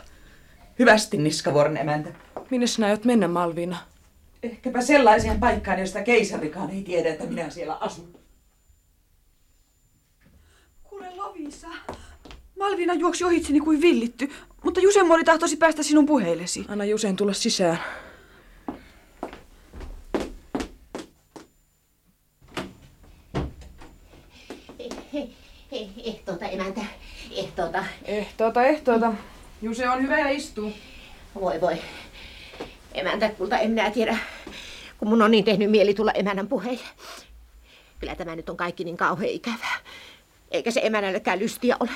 Hyvästi, Niskavuoren emäntä. Minne sinä aiot mennä, Malvina? Ehkäpä sellaiseen paikkaan, josta keisarikaan ei tiedä, että minä siellä asun. Kuule Lovisa, Malvina juoksi ohitseni kuin villitty, mutta Jusemori tahtoisi päästä sinun puheillesi. Anna Jusen tulla sisään. Ehtoota, emäntä. Ehtoota. Ehtoota, ehtoota. Juse on hyvä ja istuu. Voi voi. Emäntä, kulta, en minä tiedä, kun mun on niin tehnyt mieli tulla emännän puheille. Kyllä tämä nyt on kaikki niin kauhean ikävää. Eikä se emännällekään lystiä ole.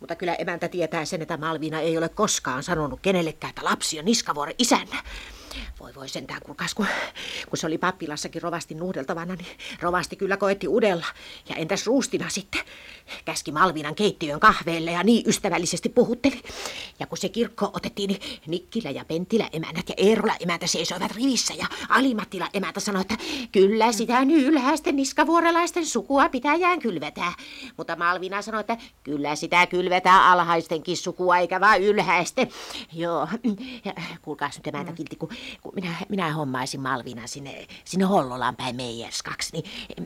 Mutta kyllä emäntä tietää sen, että Malvina ei ole koskaan sanonut kenellekään, että lapsi on Niskavuoren isänä. Voi voi sentään, kuulkaas, kun, kun se oli pappilassakin rovasti nuhdeltavana, niin rovasti kyllä koetti udella. Ja entäs Ruustina sitten? Käski Malvinan keittiön kahveelle ja niin ystävällisesti puhutteli. Ja kun se kirkko otettiin, niin Nikkilä ja Pentilä emännät ja Eerola emäntä seisoivat rivissä. Ja Alimattila emäntä sanoi, että kyllä sitä ylhäisten niskavuorelaisten sukua pitäjään kylvetää. Mutta Malvina sanoi, että kyllä sitä kylvetää alhaistenkin sukua eikä vaan ylhäisten. Joo, ja kuulkaas nyt emäntä kilti, kun kun minä, minä hommaisin Malvina sinne, sinne Hollolaan päin meijerskaksi, niin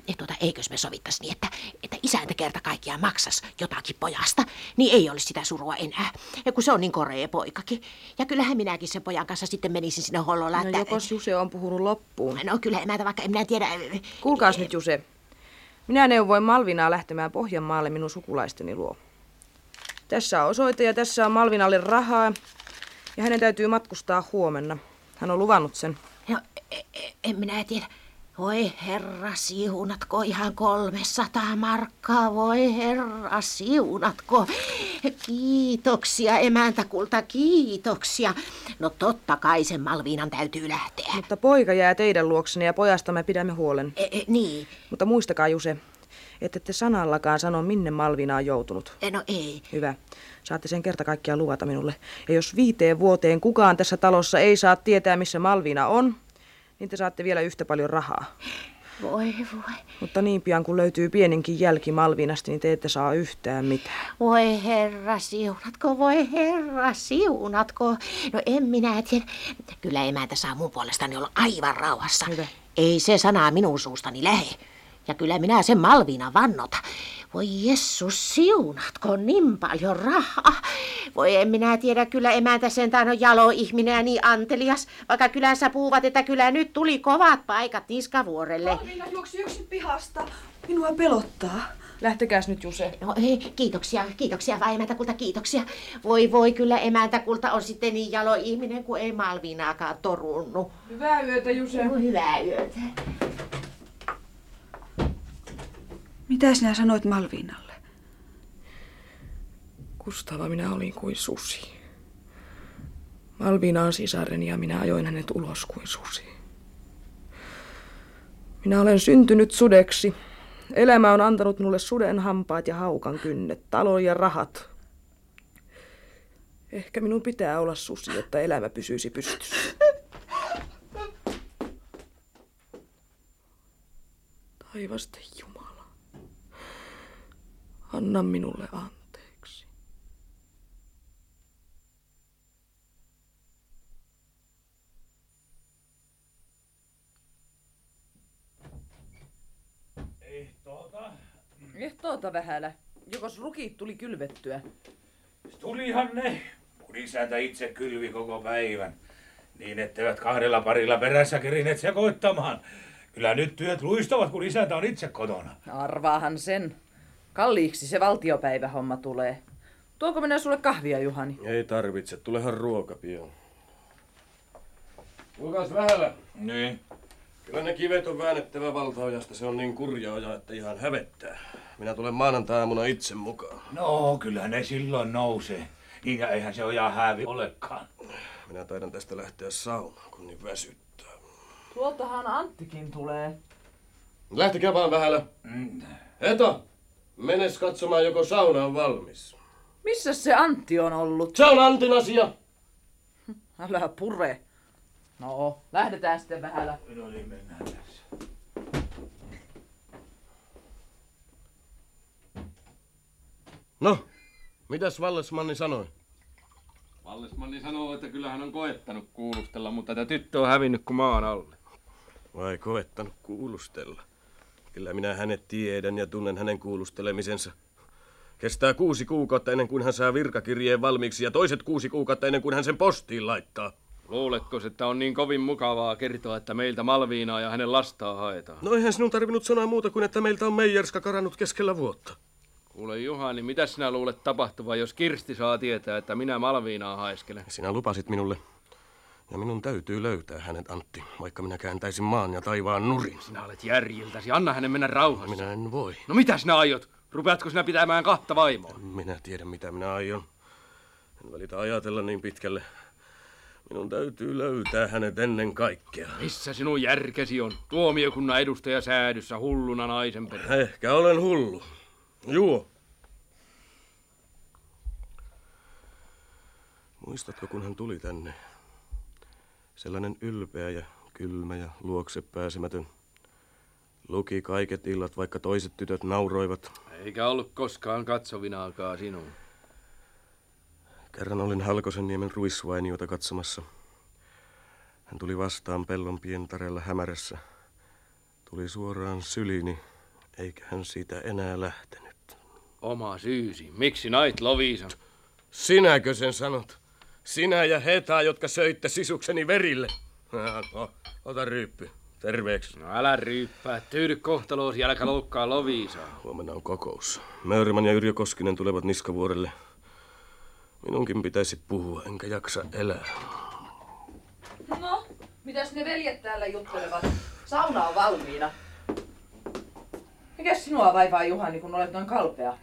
et, tuota, eikös me sovittaisi niin, että, että isäntä kerta kaikkiaan maksas jotakin pojasta, niin ei olisi sitä surua enää, ja kun se on niin korea poikakin. Ja kyllähän minäkin sen pojan kanssa sitten menisin sinne Hollolaan. No että... jokos Juse on puhunut loppuun. No kyllä emäntä, vaikka en minä tiedä. Kuulkaas nyt Juse. Minä neuvoin Malvinaa lähtemään Pohjanmaalle minun sukulaisteni luo. Tässä on osoite ja tässä on Malvinalle rahaa. Ja hänen täytyy matkustaa huomenna. Hän on luvannut sen. No, en, en minä tiedä. Voi herra, siunatko ihan 300 markkaa, voi herra, siunatko. Kiitoksia emäntäkulta, kiitoksia. No totta kai sen Malviinan täytyy lähteä. Mutta poika jää teidän luoksenne ja pojasta me pidämme huolen. E, e, niin. Mutta muistakaa Juse, ette te sanallakaan sano, minne Malvina on joutunut. No ei. Hyvä. Saatte sen kerta kaikkiaan luvata minulle. Ja jos viiteen vuoteen kukaan tässä talossa ei saa tietää, missä Malvina on, niin te saatte vielä yhtä paljon rahaa. Voi voi. Mutta niin pian kun löytyy pieninkin jälki Malvinasta, niin te ette saa yhtään mitään. Voi herra siunatko, voi herra siunatko. No en minä tiedä. Kyllä emäntä saa mun puolestani olla aivan rauhassa. Hyvä. Ei se sanaa minun suustani lähe. Ja kyllä minä sen Malvina vannota. Voi Jessus, siunatko niin paljon rahaa? Voi en minä tiedä, kyllä emäntä sentään on jalo ihminen ja niin antelias. Vaikka kylässä puhuvat, että kyllä nyt tuli kovat paikat Niskavuorelle. Malvina juoksi yksin pihasta. Minua pelottaa. Lähtekääs nyt Juse. No ei, kiitoksia, kiitoksia vaan emäntäkulta, kiitoksia. Voi voi, kyllä emäntäkulta on sitten niin jalo ihminen, kuin ei Malviinaakaan torunnut. Hyvää yötä, Juse. No, hyvää yötä. Mitä sinä sanoit Malviinalle? Kustava minä olin kuin susi. Malviina on sisareni ja minä ajoin hänet ulos kuin susi. Minä olen syntynyt sudeksi. Elämä on antanut minulle suden hampaat ja haukan kynnet, talon ja rahat. Ehkä minun pitää olla susi, jotta elämä pysyisi pystyssä. Taivasten Jumala, anna minulle anteeksi. Ehtoota. Ehtoota vähälä. Jokos rukit tuli kylvettyä. Tulihan ne. Mun isäntä itse kylvi koko päivän. Niin etteivät kahdella parilla perässä kerineet sekoittamaan. Kyllä nyt työt luistavat, kun isäntä on itse kotona. Arvaahan sen. Kalliiksi se valtiopäivähomma tulee. Tuonko minä sulle kahvia, Juhani? Ei tarvitse, tulehan ruoka pian. Kuulkaas vähällä. Niin. Kyllä ne kivet on väännettävä valtaojasta, se on niin kurja oja, että ihan hävettää. Minä tulen maanantai-aamuna itse mukaan. No, kyllä ne silloin nousee. Niin ja eihän se oja häävi olekaan. Minä taidan tästä lähteä saunaan, kun niin väsyttää. Tuoltahan Anttikin tulee. Lähtekää vaan vähällä. Mm. Eto, menes katsomaan, joko sauna on valmis. Missä se Antti on ollut? Se on Antin asia. Älä pure. No, lähdetään sitten vähällä. No niin, mennään tässä. No, mitäs Vallesmanni sanoi? Vallesmanni sanoo, että kyllä hän on koettanut kuulustella, mutta tämä tyttö on hävinnyt kuin maan alle. Vai koettanut kuulustella? Kyllä minä hänet tiedän ja tunnen hänen kuulustelemisensa. Kestää kuusi kuukautta ennen kuin hän saa virkakirjeen valmiiksi ja toiset kuusi kuukautta ennen kuin hän sen postiin laittaa. Luuletko, että on niin kovin mukavaa kertoa, että meiltä Malviinaa ja hänen lastaa haetaan? No eihän sinun tarvinnut sanoa muuta kuin, että meiltä on Meijerska karannut keskellä vuotta. Kuule Juhani, mitä sinä luulet tapahtuvan, jos Kirsti saa tietää, että minä Malviinaa haeskelen? Sinä lupasit minulle. Ja minun täytyy löytää hänet, Antti, vaikka minä kääntäisin maan ja taivaan nurin. Sinä olet järjiltäsi, anna hänen mennä rauhassa. Minä en voi. No mitä sinä aiot? Rupeatko sinä pitämään kahta vaimoa? Minä tiedän, mitä minä aion. En välitä ajatella niin pitkälle. Minun täytyy löytää hänet ennen kaikkea. Missä sinun järkesi on? Tuomiokunnan edustaja säädyssä hulluna naisen perään. Ehkä olen hullu. Juo. Muistatko, kun hän tuli tänne? Sellainen ylpeä ja kylmä ja luokse pääsemätön. Luki kaiket illat, vaikka toiset tytöt nauroivat. Eikä ollut koskaan katsovinaakaan sinuun. Kerran olin Halkosenniemen ruisvainiota katsomassa. Hän tuli vastaan pellon pientarella hämärässä. Tuli suoraan syliini, eikä hän siitä enää lähtenyt. Oma syysi. Miksi nait Loviisan? Sinäkö sen sanot? Sinä ja Heta, jotka söitte sisukseni verille. No, ota ryyppy. Terveeksi. No älä ryyppää. Tyydy kohtaloos jälkä loukkaa Loviisaa. Huomenna on kokous. Mörman ja Yrjö Koskinen tulevat Niskavuorelle. Minunkin pitäisi puhua, enkä jaksa elää. No, mitäs ne veljet täällä juttelevat? Sauna on valmiina. Mikäs sinua vaivaa, Juhani, kun olet noin kalpea?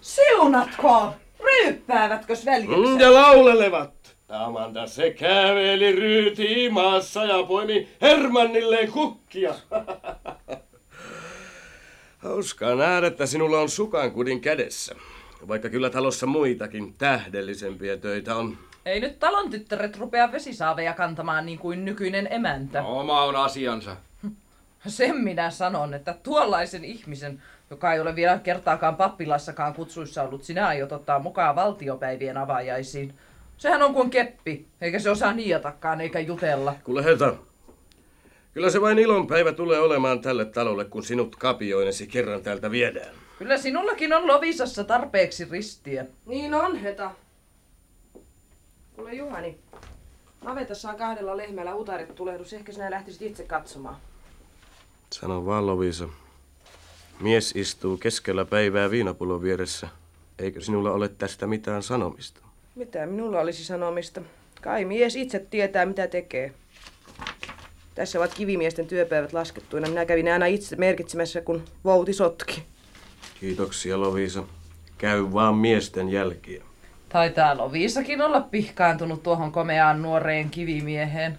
Siunatkoon! Ryyppäävätkös veljekset? Mm, ja laulelevat. Amanda se käveli ryyti maassa ja poimi Hermannilleen kukkia. Hauskaa nähdä, että sinulla on sukankudin kädessä. Vaikka kyllä talossa muitakin tähdellisempiä töitä on. Ei nyt talon tyttäret rupea vesisaaveja kantamaan niin kuin nykyinen emäntä. Oma on asiansa. Sen minä sanon, että tuollaisen ihmisen, joka ei ole vielä kertaakaan pappilassakaan kutsuissa ollut, sinä aiot ottaa mukaan valtiopäivien avajaisiin. Sehän on kuin keppi, eikä se osaa niiatakaan eikä jutella. Kuule Heta, kyllä se vain ilonpäivä tulee olemaan tälle talolle, kun sinut kapioinesi kerran täältä viedään. Kyllä sinullakin on Lovisassa tarpeeksi ristiä. Niin on, Heta. Kuule Juhani, navetassa on kahdella lehmällä utarit tulehdus. Ehkä sinä lähtisit itse katsomaan. Sano vaan Lovisa. Mies istuu keskellä päivää viinapullon vieressä. Eikö sinulla ole tästä mitään sanomista? Mitä minulla olisi sanomista? Kai mies itse tietää, mitä tekee. Tässä ovat kivimiesten työpäivät laskettuina. Minä kävin aina itse merkitsemässä, kun vouti sotki. Kiitoksia, Lovisa. Käy vaan miesten jälkiä. Taitaa Lovisakin olla pihkaantunut tuohon komeaan nuoreen kivimieheen.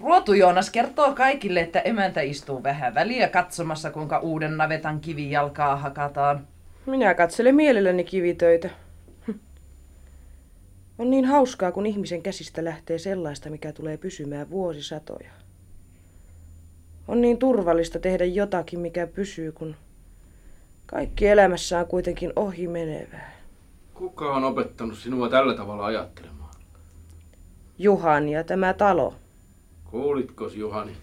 Ruotu Joonas kertoo kaikille, että emäntä istuu vähän väliä katsomassa, kuinka uuden navetan kivijalkaa hakataan. Minä katselen mielelläni kivitöitä. Hm. On niin hauskaa, kun ihmisen käsistä lähtee sellaista, mikä tulee pysymään vuosisatoja. On niin turvallista tehdä jotakin, mikä pysyy, kun kaikki elämässä on kuitenkin ohi menevää. Kuka on opettanut sinua tällä tavalla ajattelemaan? Juhan ja tämä talo. Kuulitkos, Juhani?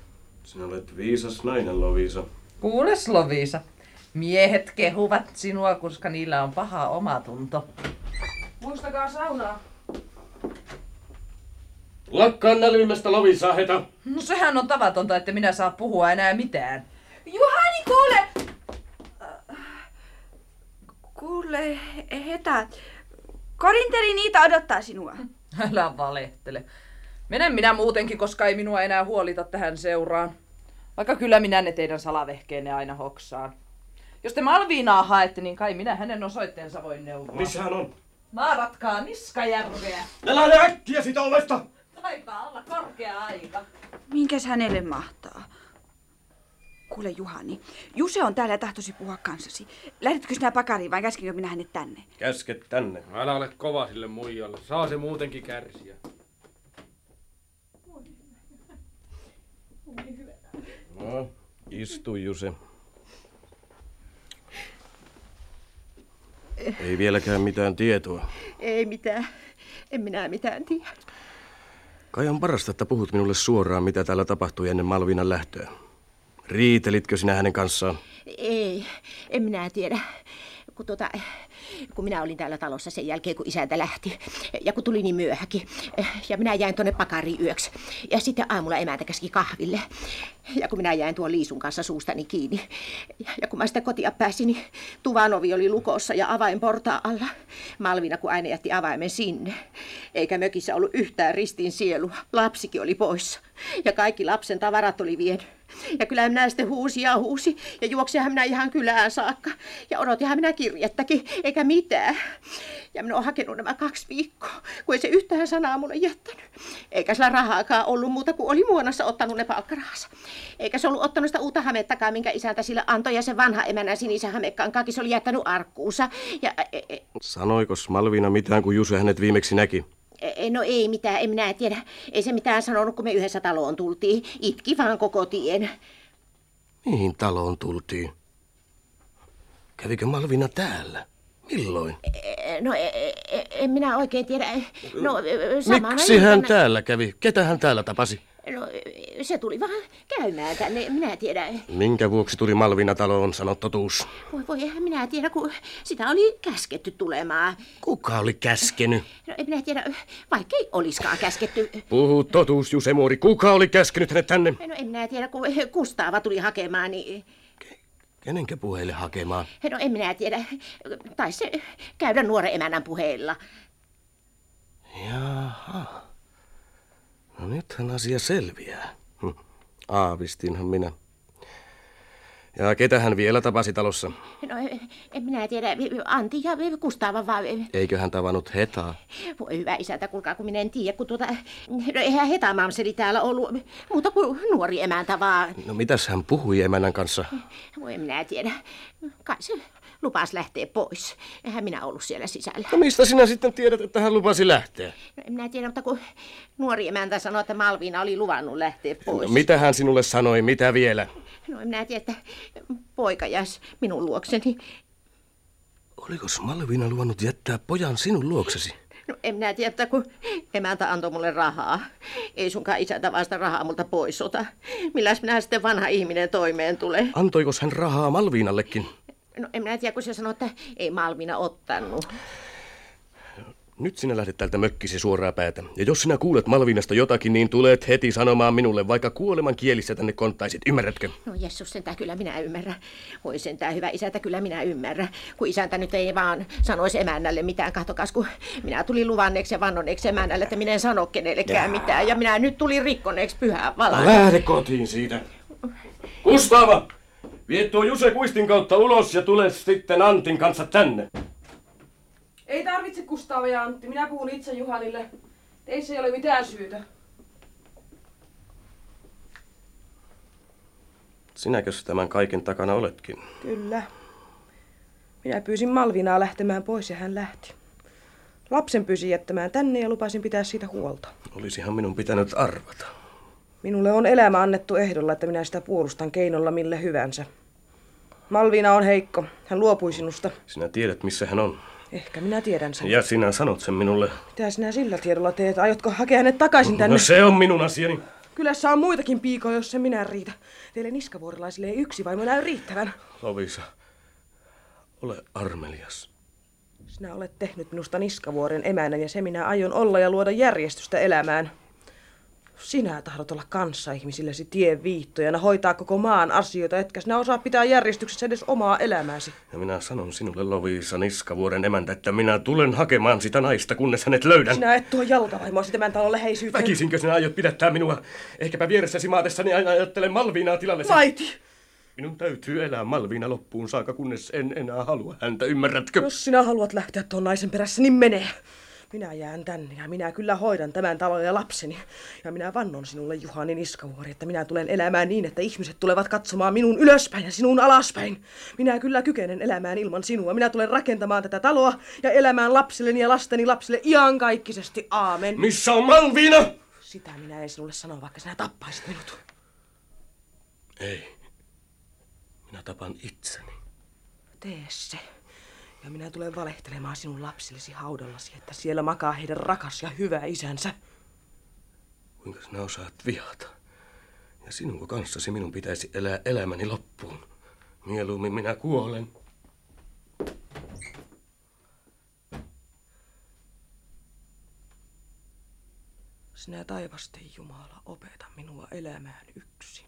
Sinä olet viisas nainen, Lovisa. Kuules, Lovisa. Miehet kehuvat sinua, koska niillä on paha omatunto. Muistakaa saunaa. Lakkaan nälvimästä, Lovisa, heta. No sehän on tavatonta, että minä saa puhua enää mitään. Juhani, kuule! Kuule, Heta. Korinteri niitä odottaa sinua. Älä valehtele. Menen minä muutenkin, koska ei minua enää huolita tähän seuraan. Vaikka kyllä minä ne teidän salavehkeenne aina hoksaan. Jos te Malviinaa haette, niin kai minä hänen osoitteensa voin neuvoa. Missä hän on? Maaratkaa Niskajärveä. Älä lähde äkkiä sitä ovesta! Taitaa olla korkea aika. Minkäs hänelle mahtaa? Kuule Juhani, Juse on täällä ja tahtosi puhua kanssasi. Lähdetkö sinä pakariin vai käskikö minä hänet tänne? Käsket tänne. Älä ole kova sille muijalle. Saa se muutenkin kärsiä. No, istu Juse. Ei vieläkään mitään tietoa. Ei mitään. En minä mitään tiedä. Kai on parasta, että puhut minulle suoraan, mitä täällä tapahtui ennen Malvinan lähtöä. Riitelitkö sinä hänen kanssaan? Ei, en minä tiedä. Kun, tuota, kun minä olin täällä talossa sen jälkeen, kun isäntä lähti. Ja kun tuli niin myöhäkin. Ja minä jäin tuonne pakariin yöksi. Ja sitten aamulla emäntä käski kahville. Ja kun minä jäin tuon Liisun kanssa suustani kiinni. Ja kun mä sitä kotia pääsin, niin tuvan ovi oli lukossa ja avain portaan alla. Malvina, kun aina jätti avaimen sinne. Eikä mökissä ollut yhtään ristin sielua. Lapsikin oli poissa. Ja kaikki lapsen tavarat oli vienyt. Ja kyllä minä sitten huusi ja huusi. Ja juoksihan minä ihan kylään saakka. Ja odotinhan minä kirjettäkin, eikä mitään. Ja minä olen hakenut nämä kaksi viikkoa, kun ei se yhtään sanaa mulle jättänyt. Eikä sillä rahaakaan ollut muuta kuin oli muonassa ottanut ne palkkarahansa. Eikä se ollut ottanut sitä uutta hamettakaan, minkä isäntä sille antoi. Ja se vanha emänä sinisen hamekkaan se oli jättänyt arkkuunsa. Ja, e, e, Sanoikos Malvina mitään, kun Juse hänet viimeksi näki? E, no ei mitään, en minä tiedä. Ei se mitään sanonut, kun me yhdessä taloon tultiin. Itki vaan koko tien. Mihin taloon tultiin? Kävikö Malvina täällä? Milloin? E, No e, e, en minä oikein tiedä. No Miksi hän iltana- täällä kävi? Ketä hän täällä tapasi? No se tuli vaan käymään tänne, minä tiedä. Minkä vuoksi tuli Malvina taloon, sano totuus. Voi voi, eihän minä tiedä, kun sitä oli käsketty tulemaan. Kuka oli käskenyt? No en minä tiedä, vaikka ei olisikaan käsketty. Puhu totuus, Juse Muori. Kuka oli käskenyt hänet tänne? No en minä tiedä, kun Kustaava tuli hakemaan, niin... Kenenkä puheille hakemaan? No en minä tiedä. Taisi se käydä nuoren emännän puheilla. Jaha. No nythän asia selviää. Hm. Aavistinhan minä. Ja ketä hän vielä tapasi talossa? No en minä tiedä, Antti ja Kustaava vaan... Eikö hän tavannut Hetaa? Voi hyvä isäntä, kuulkaa, kun minä en tiedä, kun tuota... No eihän Heta Mamseli täällä ollut muuta kuin nuori emäntä vaan. No mitäs hän puhui emännän kanssa? Voi en minä tiedä. Kai se lupas lähteä pois. Eihän minä ollut siellä sisällä. No mistä sinä sitten tiedät, että hän lupasi lähteä? No, en minä tiedä, mutta kun nuori emäntä sanoi, että Malviina oli luvannut lähteä pois. No, mitä hän sinulle sanoi, mitä vielä? No en minä tiedä, että poika jäisi minun luokseni. Oliko Malvina luvannut jättää pojan sinun luoksesi? No en minä tiedä, että kun emäntä antoi mulle rahaa. Ei sunkaan isäntä vasta rahaa multa pois ota. Milläs minä sitten vanha ihminen toimeen tulee? Antoikos hän rahaa Malviinallekin? No en minä tiedä, kun se sanoi, että ei Malvina ottanut. Nyt sinä lähdet täältä mökkisi suoraa päätä. Ja jos sinä kuulet Malvinasta jotakin, niin tulet heti sanomaan minulle, vaikka kuoleman kielissä tänne konttaisit. Ymmärrätkö? No Jessus, sentään kyllä minä ymmärrän. Voi sentään hyvä isäntä, kyllä minä ymmärrän. Kun isäntä nyt ei vaan sanoisi emännälle mitään. Kahtokas, kun minä tulin luvanneeksi ja vannoneeksi emännälle, että minä en sano kenellekään mitään. Ja minä nyt tulin rikkoneeksi pyhää valaa. lähde kotiin siitä. Kustava! Vie tuo Juse Kuistin kautta ulos ja tule sitten Antin kanssa tänne. Ei tarvitse Kustava ja Antti, minä puhun itse Juhanille. Teissä ei ole mitään syytä. Sinäkös tämän kaiken takana oletkin? Kyllä. Minä pyysin Malvinaa lähtemään pois ja hän lähti. Lapsen pyysin jättämään tänne ja lupasin pitää siitä huolta. Olisihan minun pitänyt arvata. Minulle on elämä annettu ehdolla, että minä sitä puolustan keinolla millä hyvänsä. Malvina on heikko. Hän luopui sinusta. Sinä tiedät, missä hän on. Ehkä minä tiedän sen. Ja sinä sanot sen minulle. Mitä sinä sillä tiedolla teet? Aiotko hakea hänet takaisin tänne? No se on minun asiani. Kylässä on muitakin piikoja, jos se minä riitä. Teille niskavuorilaisille ei yksi vaimo näy riittävän. Lovisa, ole armelias. Sinä olet tehnyt minusta niskavuoren emännän ja se minä aion olla ja luoda järjestystä elämään. Sinä tahdot olla kanssa ihmisillesi tien viittojana, hoitaa koko maan asioita, etkä sinä osaa pitää järjestyksessä edes omaa elämääsi. Ja minä sanon sinulle, Lovisa Niskavuoren emäntä, että minä tulen hakemaan sitä naista, kunnes hänet löydän. Sinä et tuo jalkavaimoasi tämän talon läheisyyteen. Väkisinkö sinä aiot pidättää minua? Ehkäpä vieressäsi maatessani aina ajattelen Malviinaa tilallesi. Vaiti! Minun täytyy elää Malviina loppuun saakka, kunnes en enää halua häntä, ymmärrätkö? Jos sinä haluat lähteä tuon naisen perässä, niin mene. Minä jään tänne ja minä kyllä hoidan tämän talon ja lapseni. Ja minä vannon sinulle, Juhani Niskavuori, että minä tulen elämään niin, että ihmiset tulevat katsomaan minun ylöspäin ja sinun alaspäin. Minä kyllä kykenen elämään ilman sinua. Minä tulen rakentamaan tätä taloa ja elämään lapsilleni ja lasteni lapsille iankaikkisesti. Aamen. Missä on Malviina? Sitä minä en sinulle sano, vaikka sinä tappaisit minut. Ei. Minä tapan itseni. Tee se. Ja minä tulen valehtelemaan sinun lapsillesi haudallasi, että siellä makaa heidän rakas ja hyvä isänsä. Kuinka sinä osaat vihata? Ja sinun kanssasi minun pitäisi elää elämäni loppuun. Mieluummin minä kuolen. Sinä taivasten Jumala, opeta minua elämään yksin.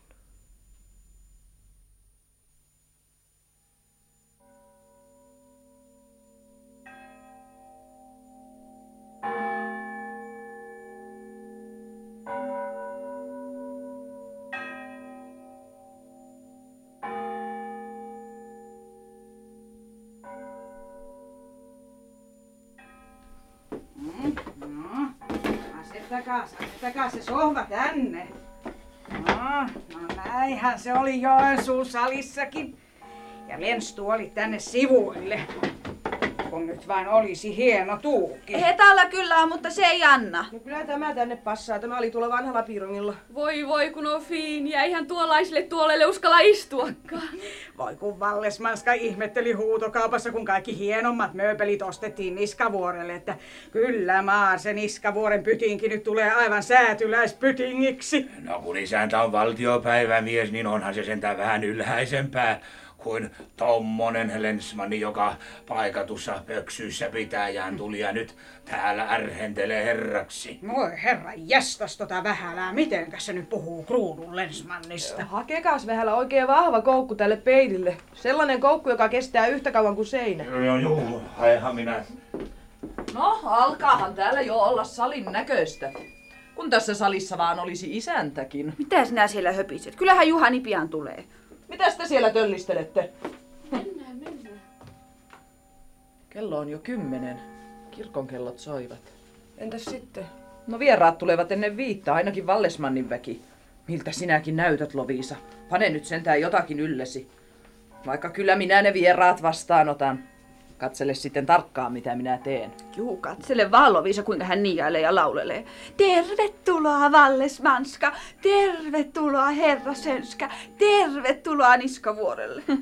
Asettakaa, asettakaa se sohva tänne. No, no näinhän se oli Joensuun salissakin. Ja lenstuoli tänne sivuille. Kun nyt vain olisi hieno tuuki. Hetalla kyllä on, mutta se ei anna. No kyllä tämä tänne passaa. Tämä oli tuolla vanhalla piirongilla. Voi voi kun on fiiniä, eihän tuollaisille tuolelle uskalla istuakaan. Voi kun Vallesmanska ihmetteli huutokaupassa, kun kaikki hienommat mööpelit ostettiin Niskavuorelle, että kyllä maa se Niskavuoren pytinki nyt tulee aivan säätyläispytingiksi. No kun isäntä on valtiopäivämies, niin onhan se sentään vähän ylhäisempää kuin tommonen lensmanni, joka paikatussa pöksyissä pitäjään tuli ja nyt täällä ärhentelee herraksi. Voi herra jästäs tota vähälää, mitenkäs se nyt puhuu kruunun lensmannista? Hakekaas vähällä oikein vahva koukku tälle peilille. Sellainen koukku, joka kestää yhtä kauan kuin seinä. Joo, joo, haihan minä. No, alkaahan täällä jo olla salin näköistä. Kun tässä salissa vaan olisi isäntäkin. Mitä sinä siellä höpiset? Kyllähän Juhani pian tulee. Mitäs te siellä töllistelette? Mennään, mennään. Kello on jo kymmenen. Kirkon kellot soivat. Entäs sitten? No vieraat tulevat ennen viittä, ainakin Vallesmannin väki. Miltä sinäkin näytät, Loviisa? Pane nyt sentään jotakin yllesi. Vaikka kyllä minä ne vieraat vastaanotan. Katsele sitten tarkkaan, mitä minä teen. Juu, katsele vaan Lovisa, kuinka hän niiailee ja laulelee. Tervetuloa Vallesmanska, tervetuloa herra Sönska, tervetuloa Niskavuorelle.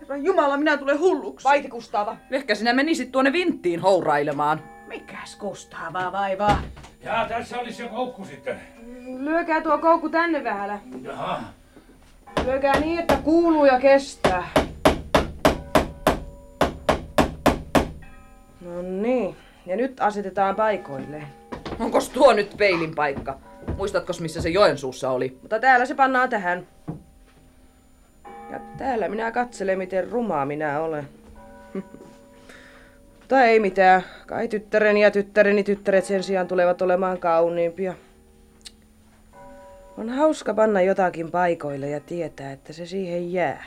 Herra Jumala, minä tulen hulluksi. Vaiti Kustava. Ehkä sinä menisit tuonne vinttiin hourailemaan. Mikäs Kustavaa vaivaa? Ja tässä olisi se koukku sitten. Lyökää tuo koukku tänne vähällä. Jaha. Lyökää niin, että kuuluu ja kestää. No niin, Ja nyt asetetaan paikoilleen. Onkos tuo nyt peilin paikka? Muistatko missä se Joensuussa oli? Mutta täällä se pannaan tähän. Ja täällä minä katselen, miten rumaa minä olen. Mutta ei mitään. Kai tyttäreni ja tyttäreni tyttäret sen sijaan tulevat olemaan kauniimpia. On hauska panna jotakin paikoille ja tietää, että se siihen jää.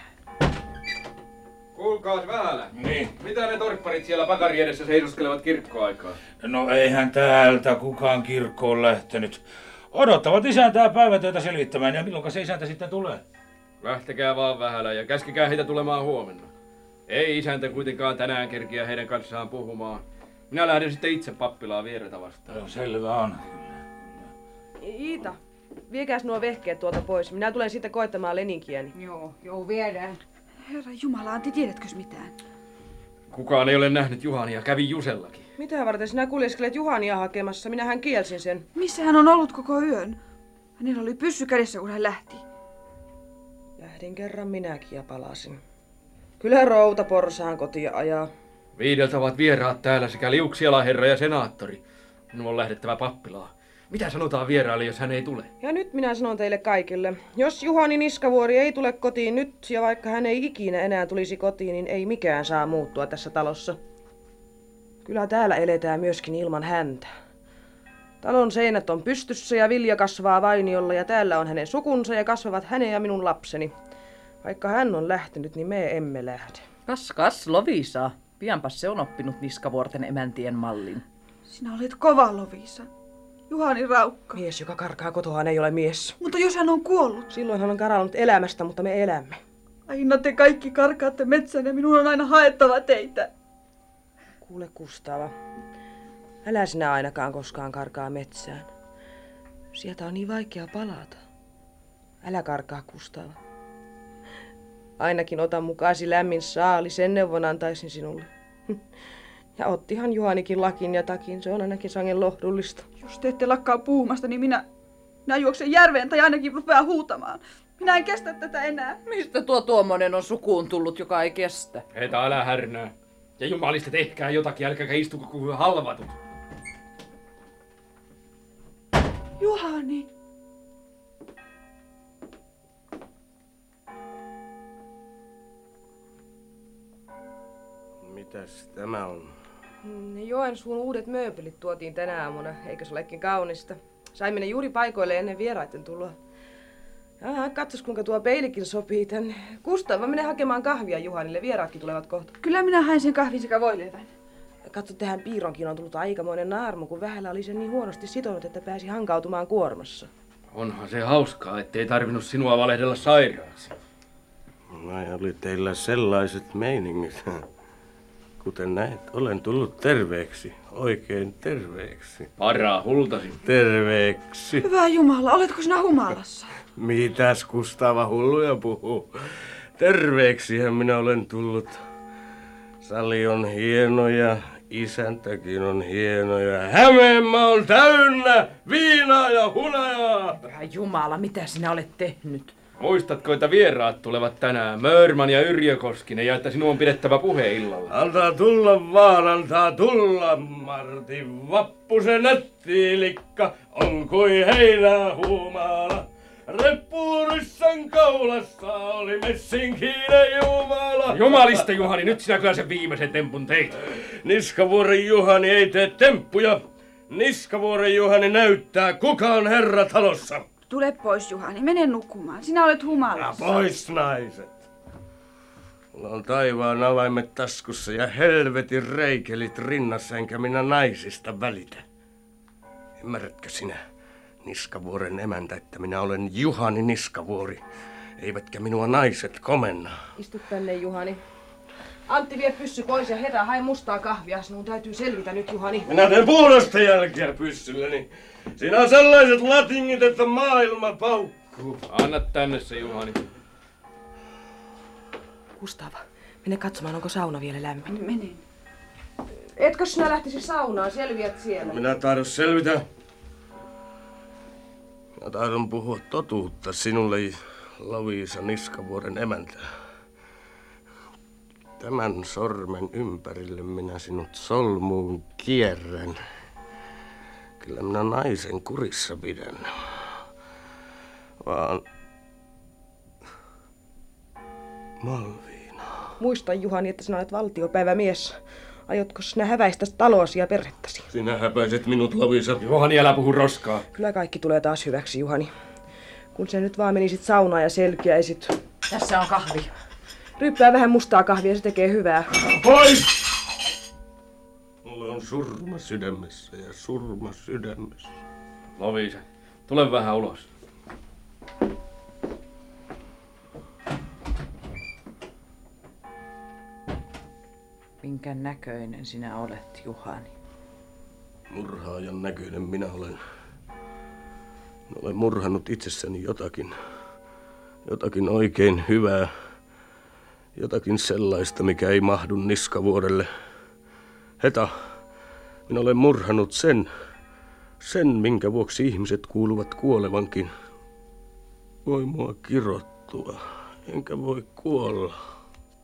Kuulkaas vähälä. Niin. Mitä ne torpparit siellä pakari edessä seisoskelevat kirkkoaikaa? No eihän täältä kukaan kirkkoon lähtenyt. Odottavat isäntää päivätöitä selvittämään ja milloin se isäntä sitten tulee? Lähtekää vaan vähälä ja käskikää heitä tulemaan huomenna. Ei isäntä kuitenkaan tänään kerkiä heidän kanssaan puhumaan. Minä lähden sitten itse pappilaan vieretä vastaan. No, selvä on. Iita, viekääs nuo vehkeet tuolta pois. Minä tulen sitten koittamaan leninkiäni. Joo, joo, viedään. Herra Jumala, Antti, tiedätkös mitään? Kukaan ei ole nähnyt Juhania, kävi Jusellakin. Mitä varten sinä kuljeskelet Juhania hakemassa? Minähän kielsin sen. Missä hän on ollut koko yön? Hänellä oli pyssy kädessä, kun hän lähti. Lähdin kerran minäkin ja palasin. Kyllä routa porsaan kotia ajaa. Viideltä ovat vieraat täällä sekä Liuksiala herra ja senaattori. Minun on lähdettävä pappilaan. Mitä sanotaan vieraalle, jos hän ei tule? Ja nyt minä sanon teille kaikille. Jos Juhani Niskavuori ei tule kotiin nyt, ja vaikka hän ei ikinä enää tulisi kotiin, niin ei mikään saa muuttua tässä talossa. Kyllä täällä eletään myöskin ilman häntä. Talon seinät on pystyssä ja vilja kasvaa vainiolla ja täällä on hänen sukunsa ja kasvavat hänen ja minun lapseni. Vaikka hän on lähtenyt, niin me emme lähde. Kas kas, Lovisa. Pianpas se on oppinut Niskavuorten emäntien mallin. Sinä olet kova, Lovisa. Juhani Raukka. Mies, joka karkaa kotoaan, ei ole mies. Mutta jos hän on kuollut? Silloin hän on karannut elämästä, mutta me elämme. Aina te kaikki karkaatte metsään ja minun on aina haettava teitä. Kuule Kustava, älä sinä ainakaan koskaan karkaa metsään. Sieltä on niin vaikea palata. Älä karkaa Kustava. Ainakin ota mukaasi lämmin saali, sen neuvon antaisin sinulle. Ja ottihan Juhanikin lakin ja takin, se on ainakin sangen lohdullista. Jos te ette lakkaa puhumasta, niin minä, minä juoksen järveen tai ainakin rupeaa huutamaan. Minä en kestä tätä enää. Mistä tuo tuommoinen on sukuun tullut, joka ei kestä? Heitä älä härnää. Ja jumalista tehkää jotakin, älkääkä istuko kuin halvatut. Juhani! Mitäs tämä on? Ne Joensuun uudet mööpelit tuotiin tänä aamuna, eikö se olekin kaunista? Saimme ne juuri paikoille ennen vieraiden tuloa. Aha, katsos kuinka tuo peilikin sopii tänne. Kustava, mene hakemaan kahvia Juhanille, vieraatkin tulevat kohta. Kyllä minä hain sen kahvin sekä voileivän. Katso, tähän piironkin on tullut aikamoinen naarmu, kun vähällä oli sen niin huonosti sitonut, että pääsi hankautumaan kuormassa. Onhan se hauskaa, ettei tarvinnut sinua valehdella sairaaksi. No oli teillä sellaiset meiningit. Kuten näet, olen tullut terveeksi. Oikein terveeksi. Paraa hultasi. Terveeksi. Hyvä Jumala, oletko sinä humalassa? Mitäs Kustava hulluja puhuu? Terveeksihän minä olen tullut. Sali on hieno ja isäntäkin on hieno ja Hämeenmaa on täynnä viinaa ja hunajaa. Pyhä Jumala, mitä sinä olet tehnyt? Muistatko, että vieraat tulevat tänään, Mörman ja Yrjö Koskinen, ja että sinun on pidettävä puhe illalla? Antaa tulla vaan, antaa tulla, Martti Vappusen nättiilikka on kuin heinää huumaala. Reppuurissan kaulassa oli messinkinen Jumala. Jumalista Juhani, nyt sinä kyllä sen viimeisen tempun teit. Niskavuoren Juhani ei tee temppuja. Niskavuoren Juhani näyttää, kuka on herra talossa. Tule pois, Juhani. Mene nukkumaan. Sinä olet humalassa. Pois naiset. Mulla on taivaan avaimet taskussa ja helvetin reikelit rinnassa, enkä minä naisista välitä. Ymmärrätkö sinä, Niskavuoren emäntä, että minä olen Juhani Niskavuori, eivätkä minua naiset komenna. Istu tänne, Juhani. Antti, vie pyssy pois ja herra, hae mustaa kahvia. Sinun täytyy selvitä nyt, Juhani. Minä teen puolesta jälkeä pyssylläni. Siinä on sellaiset latingit, että maailma paukkuu. Anna tänne se, Juhani. Kustava, mene katsomaan, onko sauna vielä lämmin. Menen. Etkö sinä lähtisi saunaan, selviät siellä? Minä tahdon selvitä. Minä tahdon puhua totuutta sinulle, Loviisa Niskavuoren emäntä. Tämän sormen ympärille minä sinut solmuun kierrän. Kyllä minä naisen kurissa pidän. Vaan... Malviina. Muista Juhani, että sinä olet valtiopäivämies. Aiotko sinä häväistä taloasi ja perhettäsi? Sinä häpäiset minut, Lovisa. Juhani, älä puhu roskaa. Kyllä kaikki tulee taas hyväksi, Juhani. Kun sä nyt vaan menisit saunaan ja selkeäisit. Tässä on kahvi. Ryppää vähän mustaa kahvia, se tekee hyvää. Pois! Surma sydämessä ja surma sydämessä. Lovisa, tule vähän ulos. Minkä näköinen sinä olet, Juhani? Murhaajan näköinen minä olen. Minä olen murhannut itsessäni jotakin. Jotakin oikein hyvää. Jotakin sellaista, mikä ei mahdu niskavuorelle. Heta, minä olen murhannut sen, sen minkä vuoksi ihmiset kuuluvat kuolevankin. Voi mua kirottua, enkä voi kuolla.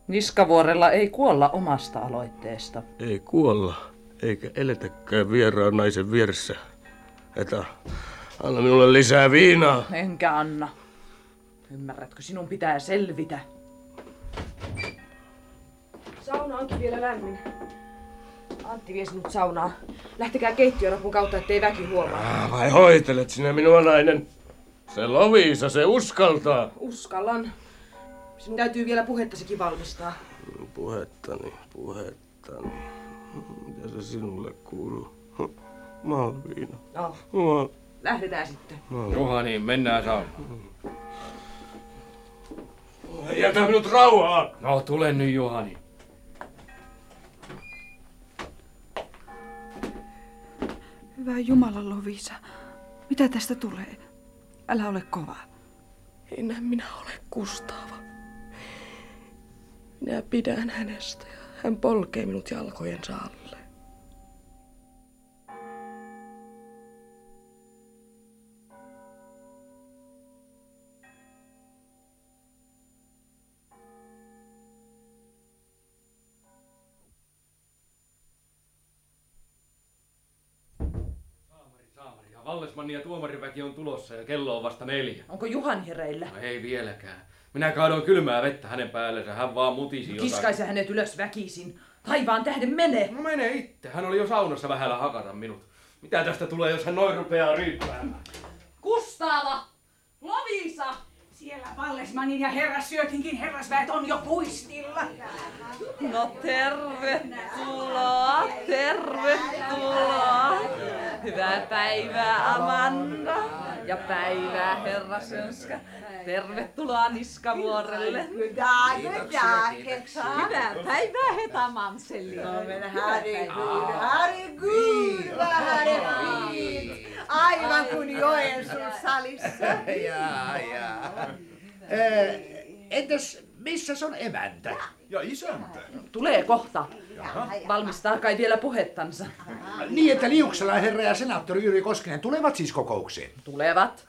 Niskavuorella ei kuolla omasta aloitteesta. Ei kuolla, eikä eletäkään vieraan naisen vieressä. Heta, anna minulle lisää viinaa. Enkä anna. Ymmärrätkö, sinun pitää selvitä. Sauna onkin vielä lämmin. Antti vie sinut saunaan. Lähtekää keittiön kautta, ettei väki huomaa. Ah, vai hoitelet sinä minua nainen? Se Lovisa, se uskaltaa. Uskallan. Sinun täytyy vielä puhettasikin valmistaa. Puhettani, puhettani. Mitä se sinulle kuuluu? Malviina. No, Mal... lähdetään sitten. Juhani, mennään saunaan. Jätä minut rauhaan! No, tule nyt, Juhani. Hyvä Jumala, Lovisa. Mitä tästä tulee? Älä ole kova. Enää minä ole Kustava. Minä pidän hänestä ja hän polkee minut jalkojensa alle. Ja Vallesmanni ja tuomariväki on tulossa ja kello on vasta neljä. Onko Juhani hereillä? No ei vieläkään. Minä kaadoin kylmää vettä hänen päällensä, hän vaan mutisi jotain. Kiskaise hänet ylös väkisin. Taivaan tähden mene. No mene itse. Hän oli jo saunassa vähällä hakata minut. Mitä tästä tulee, jos hän noin rupeaa ryyppäämään? Kustava! Lovisa! Siellä Vallesmanin ja herrassyötinkin herrasväet on jo puistilla. No tervetuloa, tervetuloa. Hyvää päivää Amanda ja päivää herra Sönska. Tervetuloa Niskavuorelle. Hyvää, hyvää, Hyvää päivää Heta Mamseli. Herregud, herregud, vad här är fint! Aivan kuin Joensuun salissa. jaa, jaa. Ö, entäs missä on emäntä? Ja isäntä. Tulee kohta. Valmistaa kai vielä puhettansa. Niin, että Liuksela herra ja senaattori Jyri Koskinen tulevat siis kokoukseen. Tulevat.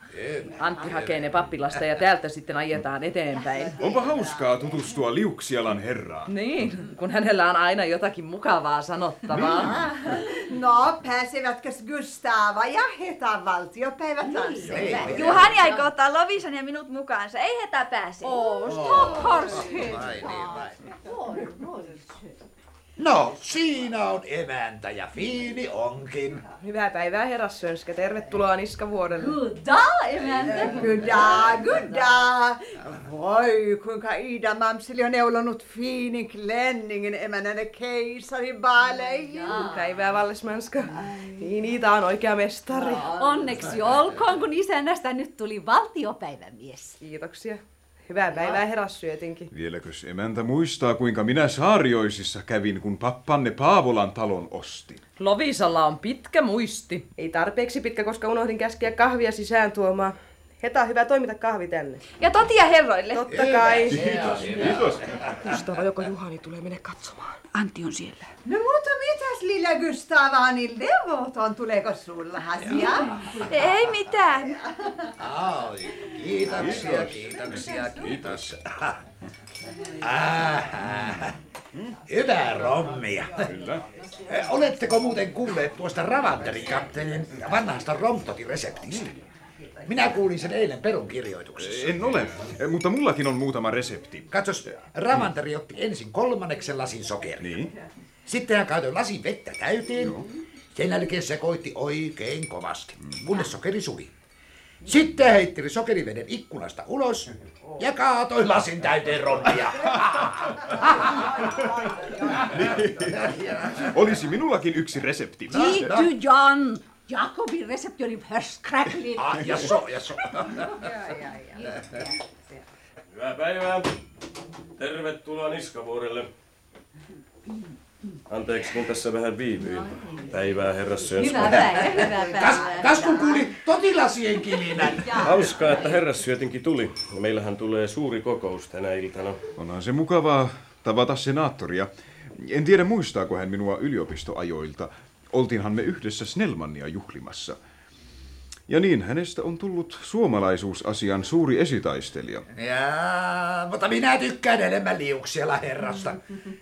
Antti hakee ne pappilasta ja täältä sitten ajetaan eteenpäin. Onpa hauskaa tutustua Liuksialan herraan. Niin, kun hänellä on aina jotakin mukavaa sanottavaa. No, pääsevätkö Gustava ja Heta valtiopäivätanssille? Juhani aikoo ottaa Lovisan ja minut mukaansa. Ei hetä pääse. Oh, stop No, siinä on emäntä ja fiini onkin. Hyvää päivää, herra Sönskä. Tervetuloa Niskavuorelle. Goddag, emäntä. Goddag, goddag. Voi, kuinka Ida Mamseli on neulonut fiinin klänningen emännänne keisaribaaleihin. Päivää, Vallesmanska. Niin, Iita on oikea mestari. Onneksi olkoon, kun isännästä nyt tuli valtiopäivämies. Kiitoksia. Hyvää päivää, herra Syötinkin. Vieläkös emäntä muistaa, kuinka minä Saarioisissa kävin, kun pappanne Paavolan talon ostin? Lovisalla on pitkä muisti. Ei tarpeeksi pitkä, koska unohdin käskeä kahvia sisään tuomaan. Heta, hyvä toimita kahvi tänne. Ja totia herroille. Totta kai. Kiitos, kiitos. Kustava, joko Juhani tulee mene katsomaan. Antti on siellä. No mutta mitäs lilla Gustava, niin levoton, tuleeko sulla asia? Ei mitään. Ai, kiitoksia, kiitoksia, kiitos. Ah, Hyvää rommia. Kyllä. Oletteko muuten kuulleet tuosta Ravanterikapteenin vanhasta romtotireseptistä? Minä kuulin sen eilen perunkirjoituksessa. En ole, mutta mullakin on muutama resepti. Katsos, Ravanteri otti ensin kolmanneksen lasin sokeria. Niin. Sitten hän kaatoi lasin vettä täyteen. Sen jälkeen sekoitti oikein kovasti, kunnes sokeri suli. Sitten heitteli sokeriveden ikkunasta ulos ja kaatoi lasin täyteen rommia. Olisi minullakin yksi resepti. Tiedätkö, Jan? Jakobin resepti oli förskräcklig. Ah, jaså, jaså. Hyvää päivää. Tervetuloa Niskavuorelle. Anteeksi, kun tässä vähän viivyin. Päivää, herra Sönskä. Hyvää päivää, hyvää Kas, päivää. kas kun kuuli totilasien kilinän. Hauskaa, että herrassyötinkin tuli. Ja meillähän tulee suuri kokous tänä iltana. Onhan se mukavaa tavata senaattoria. En tiedä muistaako hän minua yliopistoajoilta. Oltiinhan me yhdessä Snellmania juhlimassa. Ja niin hänestä on tullut suomalaisuusasian suuri esitaistelija. Jaa, mutta minä tykkään enemmän liuksialla herrasta.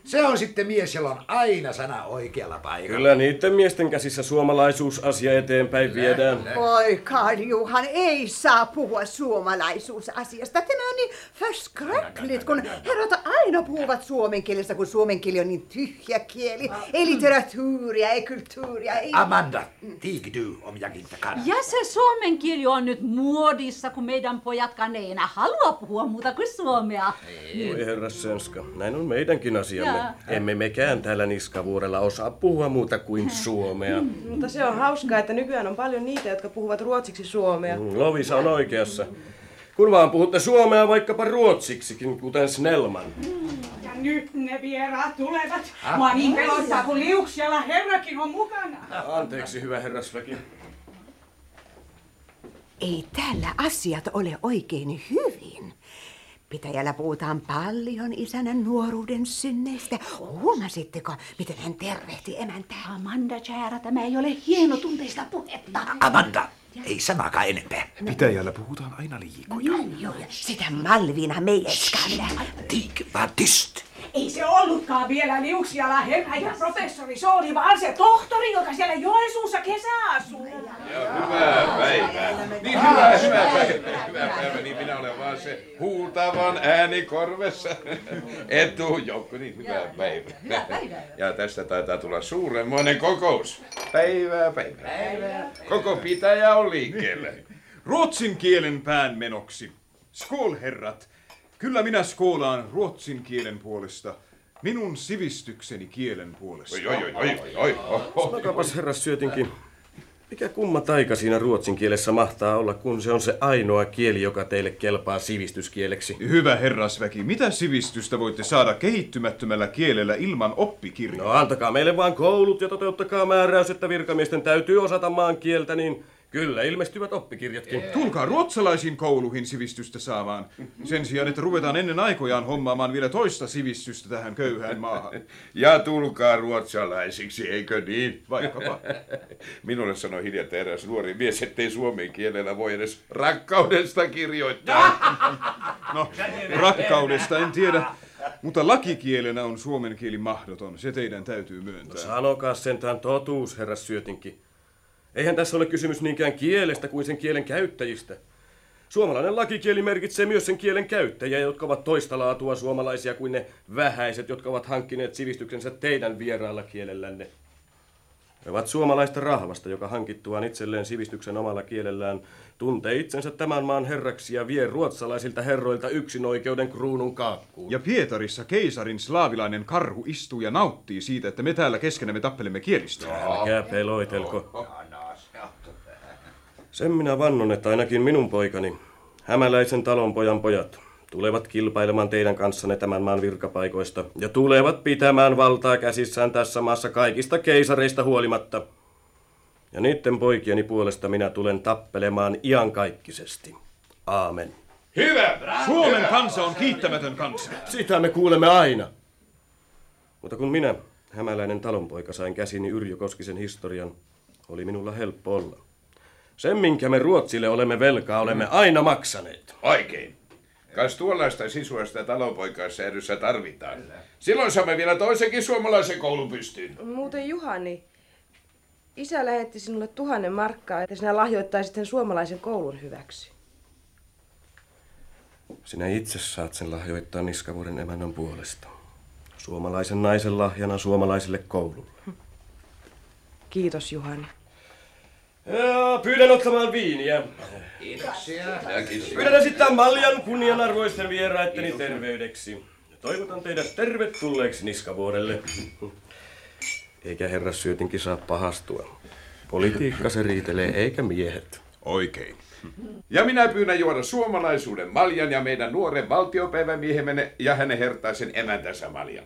Se on sitten mies, jolla on aina sana oikealla paikalla. Kyllä niiden miesten käsissä suomalaisuusasia eteenpäin viedään. Oi, Karl Johan, ei saa puhua suomalaisuusasiasta. Tämä on niin förskräckligt, kun herrat aina puhuvat suomen kielestä, kun suomen kieli on niin tyhjä kieli. Ei literatuuria, ei kulttuuria, ei... Amanda, du om jag inte kan. Ja se suomen kieli on nyt muodissa, kun meidän pojatkaan ei enää halua puhua muuta kuin suomea. Voi herra Sönska, näin on meidänkin asiamme. Jaa. Emme mekään täällä Niskavuorella osaa puhua muuta kuin suomea. Mutta se on hauskaa, että nykyään on paljon niitä, jotka puhuvat ruotsiksi suomea. Mm, Lovisa on oikeassa. Kun vaan puhutte suomea vaikkapa ruotsiksikin, kuten Snellman. Ja nyt ne vieraat tulevat. Ah. Mua niin pelottaa, kun liuksialla herrakin on mukana. Anteeksi, hyvä herrasväki. Ei täällä asiat ole oikein hyvin. Pitäjällä puhutaan paljon isänän nuoruuden synneistä. Huomasitteko, miten hän tervehti emäntää? Amanda, kära, tämä ei ole hienotunteista puhetta. Amanda, ei sanakaan enempää. Pitäjällä puhutaan aina liikoja. Joo, ja sitä Malvina meijäskää minä. Tiig, var tyst. Ei se ollutkaan vielä liuksialla herra ja professori, se oli vaan se tohtori, joka siellä Joensuussa kesäasuu. Hyvää päivää. Niin hyvää, hyvää päivää. Hyvää päivää. Niin minä olen vaan se huutavan ääni korvessa. Etu Joukko, niin hyvää päivää. Ja tästä taitaa tulla suuremmoinen kokous. Päivää, päivää. Koko pitäjä on liikkeellä. Ruotsin kielen päänmenoksi. Skål, herrat. Kyllä minä skoolaan ruotsin kielen puolesta. Minun sivistykseni kielen puolesta. Oi, oi, oi, oi, oi. Sanokapas herras syötinkin, mikä kumma taika siinä ruotsin kielessä mahtaa olla, kun se on se ainoa kieli, joka teille kelpaa sivistyskieleksi? Hyvä herrasväki, mitä sivistystä voitte saada kehittymättömällä kielellä ilman oppikirjaa? No antakaa meille vaan koulut ja toteuttakaa määräys, että virkamiesten täytyy osata maan kieltä, niin kyllä ilmestyvät oppikirjatkin. Tulkaa ruotsalaisiin kouluihin sivistystä saamaan. Sen sijaan, että ruvetaan ennen aikojaan hommaamaan vielä toista sivistystä tähän köyhään maahan. Ja tulkaa ruotsalaisiksi, eikö niin? Vaikkapa. Minulle sanoi hiljattain eräs nuori mies, ettei suomen kielellä voi edes rakkaudesta kirjoittaa. No, rakkaudesta en tiedä, mutta lakikielenä on suomen kieli mahdoton. Se teidän täytyy myöntää. No sanokaa sentään totuus, herras Syötinki. Eihän tässä ole kysymys niinkään kielestä kuin sen kielen käyttäjistä. Suomalainen lakikieli merkitsee myös sen kielen käyttäjiä, jotka ovat toista laatua suomalaisia kuin ne vähäiset, jotka ovat hankkineet sivistyksensä teidän vieraalla kielellänne. He ovat suomalaista rahvasta, joka hankittuaan itselleen sivistyksen omalla kielellään tuntee itsensä tämän maan herraksi ja vie ruotsalaisilta herroilta yksin oikeuden kruunun kaakkuun. Ja Pietarissa keisarin slaavilainen karhu istuu ja nauttii siitä, että me täällä keskenämme tappelemme kielistä. Älkää peloitelko. Sen minä vannon, että ainakin minun poikani, hämäläisen talonpojan pojat, tulevat kilpailemaan teidän kanssanne tämän maan virkapaikoista ja tulevat pitämään valtaa käsissään tässä maassa kaikista keisareista huolimatta. Ja niiden poikieni puolesta minä tulen tappelemaan iankaikkisesti. Aamen. Hyvä! Suomen kansa on kiittämätön kansa. Sitä me kuulemme aina. Mutta kun minä, hämäläinen talonpoika, sain käsini Yrjö Koskisen historian, oli minulla helppo olla. Sen, minkä me Ruotsille olemme velkaa, olemme aina maksaneet. Oikein. Kas tuollaista sisua sitä talonpoikaussäädössä tarvitaan. Silloin saamme vielä toisenkin suomalaisen koulun pystyyn. Muuten Juhani, isä lähetti sinulle tuhannen markkaa, että sinä lahjoittaisit sen suomalaisen koulun hyväksi. Sinä itse saat sen lahjoittaa Niskavuoren emännän puolesta. Suomalaisen naisen lahjana suomalaiselle koululle. Kiitos Juhani. Ja pyydän ottamaan viiniä. Kiitoksia. Pyydän esittää Maljan kunnianarvoisten vieraitteni terveydeksi. Toivotan teidät tervetulleeksi Niskavuorelle. Eikä herra Syötinkin saa pahastua. Politiikka se riitelee, eikä miehet. Oikein. Ja minä pyydän juoda suomalaisuuden maljan ja meidän nuoren valtiopäivämiehemme ja hänen hertaisen emäntänsä maljan.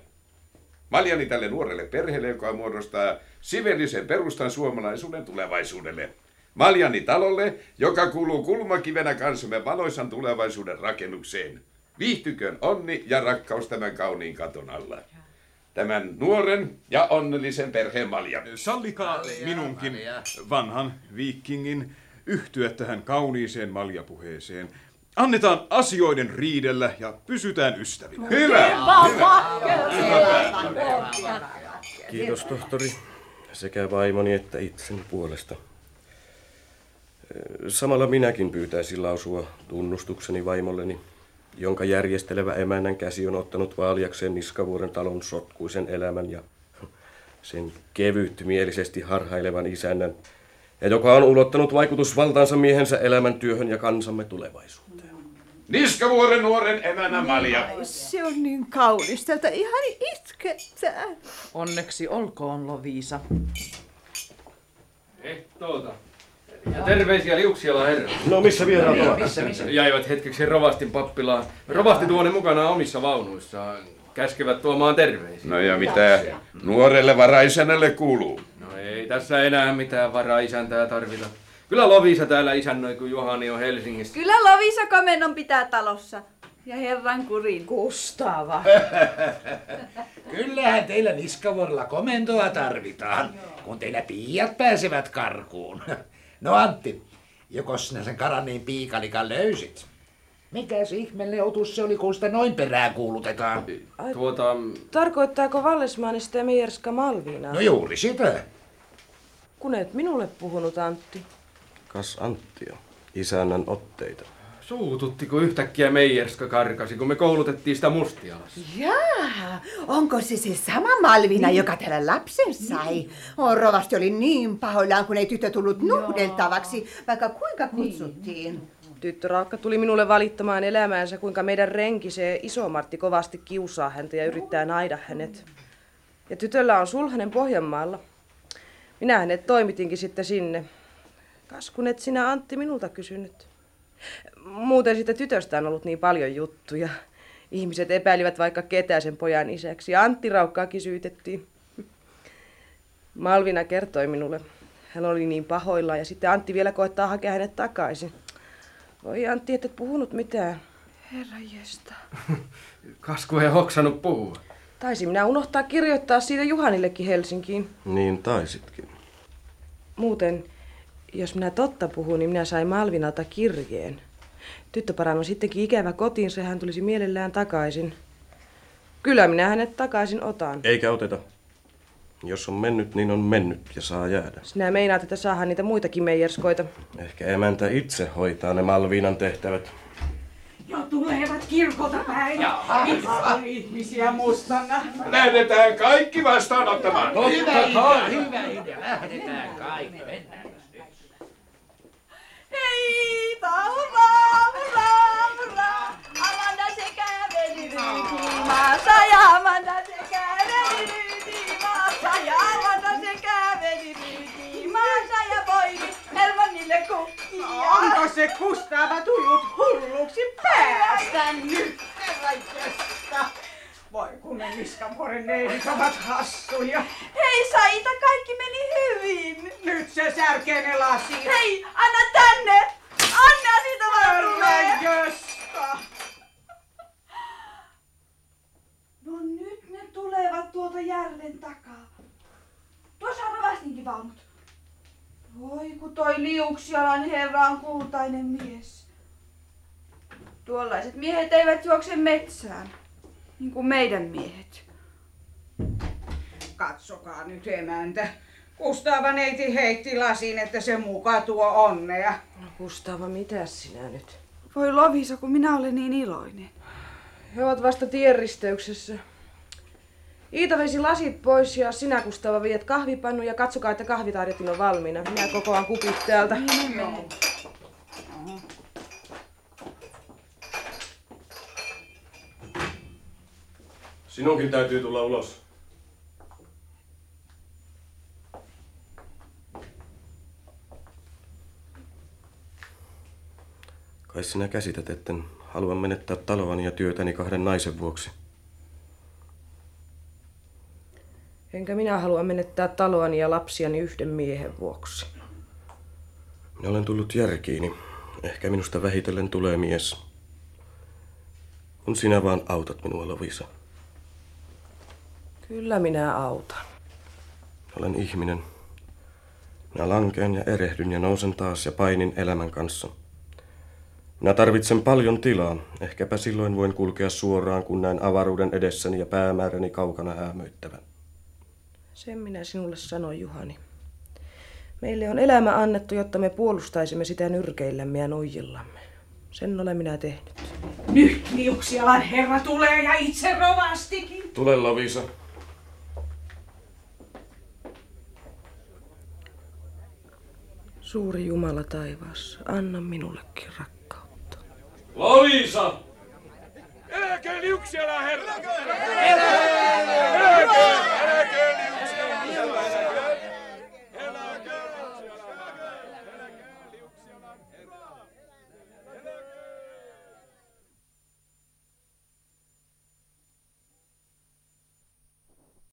Maljani tälle nuorelle perheelle, joka muodostaa sivellisen perustan suomalaisuuden tulevaisuudelle. Maljani talolle, joka kuuluu kulmakivenä kansamme valoisan tulevaisuuden rakennukseen. Viihtyköön onni ja rakkaus tämän kauniin katon alla. Tämän nuoren ja onnellisen perheen Maljan. Sallikaa minunkin, vanhan viikingin, yhtyä tähän kauniiseen maljapuheeseen. Annetaan asioiden riidellä ja pysytään ystävinä. Hyvä! Kiitos tohtori sekä vaimoni että itseni puolesta. Samalla minäkin pyytäisin lausua tunnustukseni vaimolleni, jonka järjestelevä emännän käsi on ottanut vaaliakseen Niskavuoren talon sotkuisen elämän ja sen kevyt mielisesti harhailevan isännän, ja joka on ulottanut vaikutusvaltaansa miehensä elämäntyöhön ja kansamme tulevaisuuteen. Niskavuoren nuoren emänä Malja. Se on niin kaunista, että ihan itkettää. Onneksi olkoon, Loviisa. Ehtoota. Ja terveisiä liuksiala herra. No missä vieraat ovat? Missä, missä? Jäivät hetkeksi rovastin pappilaan. Rovasti tuonne mukana omissa vaunuissaan. Käskevät tuomaan terveisiä. No ja mitä nuorelle varaisänälle kuuluu? No ei tässä enää mitään varaisäntää tarvita. Kyllä Lovisa täällä isännöi, kun Juhani on Helsingissä. Kyllä Lovisa komennon pitää talossa. Ja herran kurin. Kustava. Kyllähän teillä niskavuorella komentoa tarvitaan, kun teillä piiat pääsevät karkuun. No Antti, joko sinä sen karanneen piikalikan löysit? Mikäs ihmeelle otus se oli, kun sitä noin perään kuulutetaan? Tuota... Tarkoittaako Vallesmaani sitä Meijerska Malviinaa? No juuri sitä. Kun et minulle puhunut, Antti. Kas Anttio, isännän otteita. Suututtiko yhtäkkiä Meijerska karkasi, kun me koulutettiin sitä mustialassa? Jaa, onko se se sama Malvina, joka täällä lapsen sai? Oh, rovasti oli niin pahoillaan, kun ei tyttö tullut nuhdeltavaksi, vaikka kuinka kutsuttiin. Tyttö Raukka tuli minulle valittamaan elämäänsä, kuinka meidän renki se iso Martti kovasti kiusaa häntä ja yrittää naida hänet. Ja tytöllä on sulhanen Pohjanmaalla. Minä hänet toimitinkin sitten sinne. Kas kun et sinä Antti minulta kysynyt. Muuten siitä tytöstä on ollut niin paljon juttuja. Ihmiset epäilivät vaikka ketä sen pojan isäksi. Ja Antti Raukkaakin syytettiin. Malvina kertoi minulle. Hän oli niin pahoilla ja sitten Antti vielä koettaa hakea hänet takaisin. Voi Antti, et et puhunut mitään. Herra jesta. Kasku ei hoksannut puhua. Taisin minä unohtaa kirjoittaa siitä Juhanillekin Helsinkiin. Niin taisitkin. Muuten, jos minä totta puhun, niin minä sain Malvinalta kirjeen. Tyttöparan on sittenkin ikävä kotiinsa ja hän tulisi mielellään takaisin. Kyllä minä hänet takaisin otan. Eikä oteta. Jos on mennyt, niin on mennyt ja saa jäädä. Sinä meinaat, että saahan niitä muitakin meijerskoita. Ehkä emäntä itse hoitaa ne Malviinan tehtävät. Jo tulevat kirkolta päin. Ihan ihmisiä mustana. Lähdetään kaikki vastaanottamaan. Hyvä idea, hyvä idea. Lähdetään kaikki. Mennään. Hei. Amanda se käveli ryytimaassa ja Amanda se käveli ryytimaassa ja Amanda se käveli ryytimaassa ja poiki Hermannille kukkia. Onko se Kustava tullut hulluksi päästä nyt, herra? Voi kun ne Niskavuoren neidit ovat hassuja. Hei Saita, kaikki meni hyvin. Nyt se särkee ne lasit. Hei. Anna siitä vaan Herra tulee. Gösta. No nyt ne tulevat tuolta järven takaa. Tuossa on rovastinkin vaunut. Voi kun toi Liuksialan herra on kultainen mies. Tuollaiset miehet eivät juokse metsään, niin kuin meidän miehet. Katsokaa nyt emäntä. Kustava neiti heitti lasin, että se muka tuo onnea. No Kustava, mitä sinä nyt? Voi Lovisa, kun minä olen niin iloinen. He ovat vasta tienristeyksessä. Iita vesi lasit pois ja sinä Kustava viet kahvipannu ja katsokaa, että kahvitarjotin on valmiina. Minä kokoan kupit täältä. Niin, Sinunkin täytyy tulla ulos. Kai sinä käsität, etten halua menettää taloani ja työtäni kahden naisen vuoksi. Enkä minä halua menettää taloani ja lapsiani yhden miehen vuoksi. Minä olen tullut järkiini. Ehkä minusta vähitellen tulee mies. Kun sinä vaan autat minua, Lovisa. Kyllä minä autan. Olen ihminen. Minä lankeen ja erehdyn ja nousen taas ja painin elämän kanssa. Minä tarvitsen paljon tilaa. Ehkäpä silloin voin kulkea suoraan, kun näen avaruuden edessäni ja päämääräni kaukana häämöittävän. Sen minä sinulle sanoin, Juhani. Meille on elämä annettu, jotta me puolustaisimme sitä nyrkeillämme ja nuijillamme. Sen olen minä tehnyt. Nyt Liuksialan herra tulee ja itse rovastikin. Tule, Lovisa. Suuri Jumala taivaassa, anna minullekin rakkautta. Lovisa! Eläköön Liuksiala herra! Eläköön! Eläköön! Eläköön Liuksiala herra!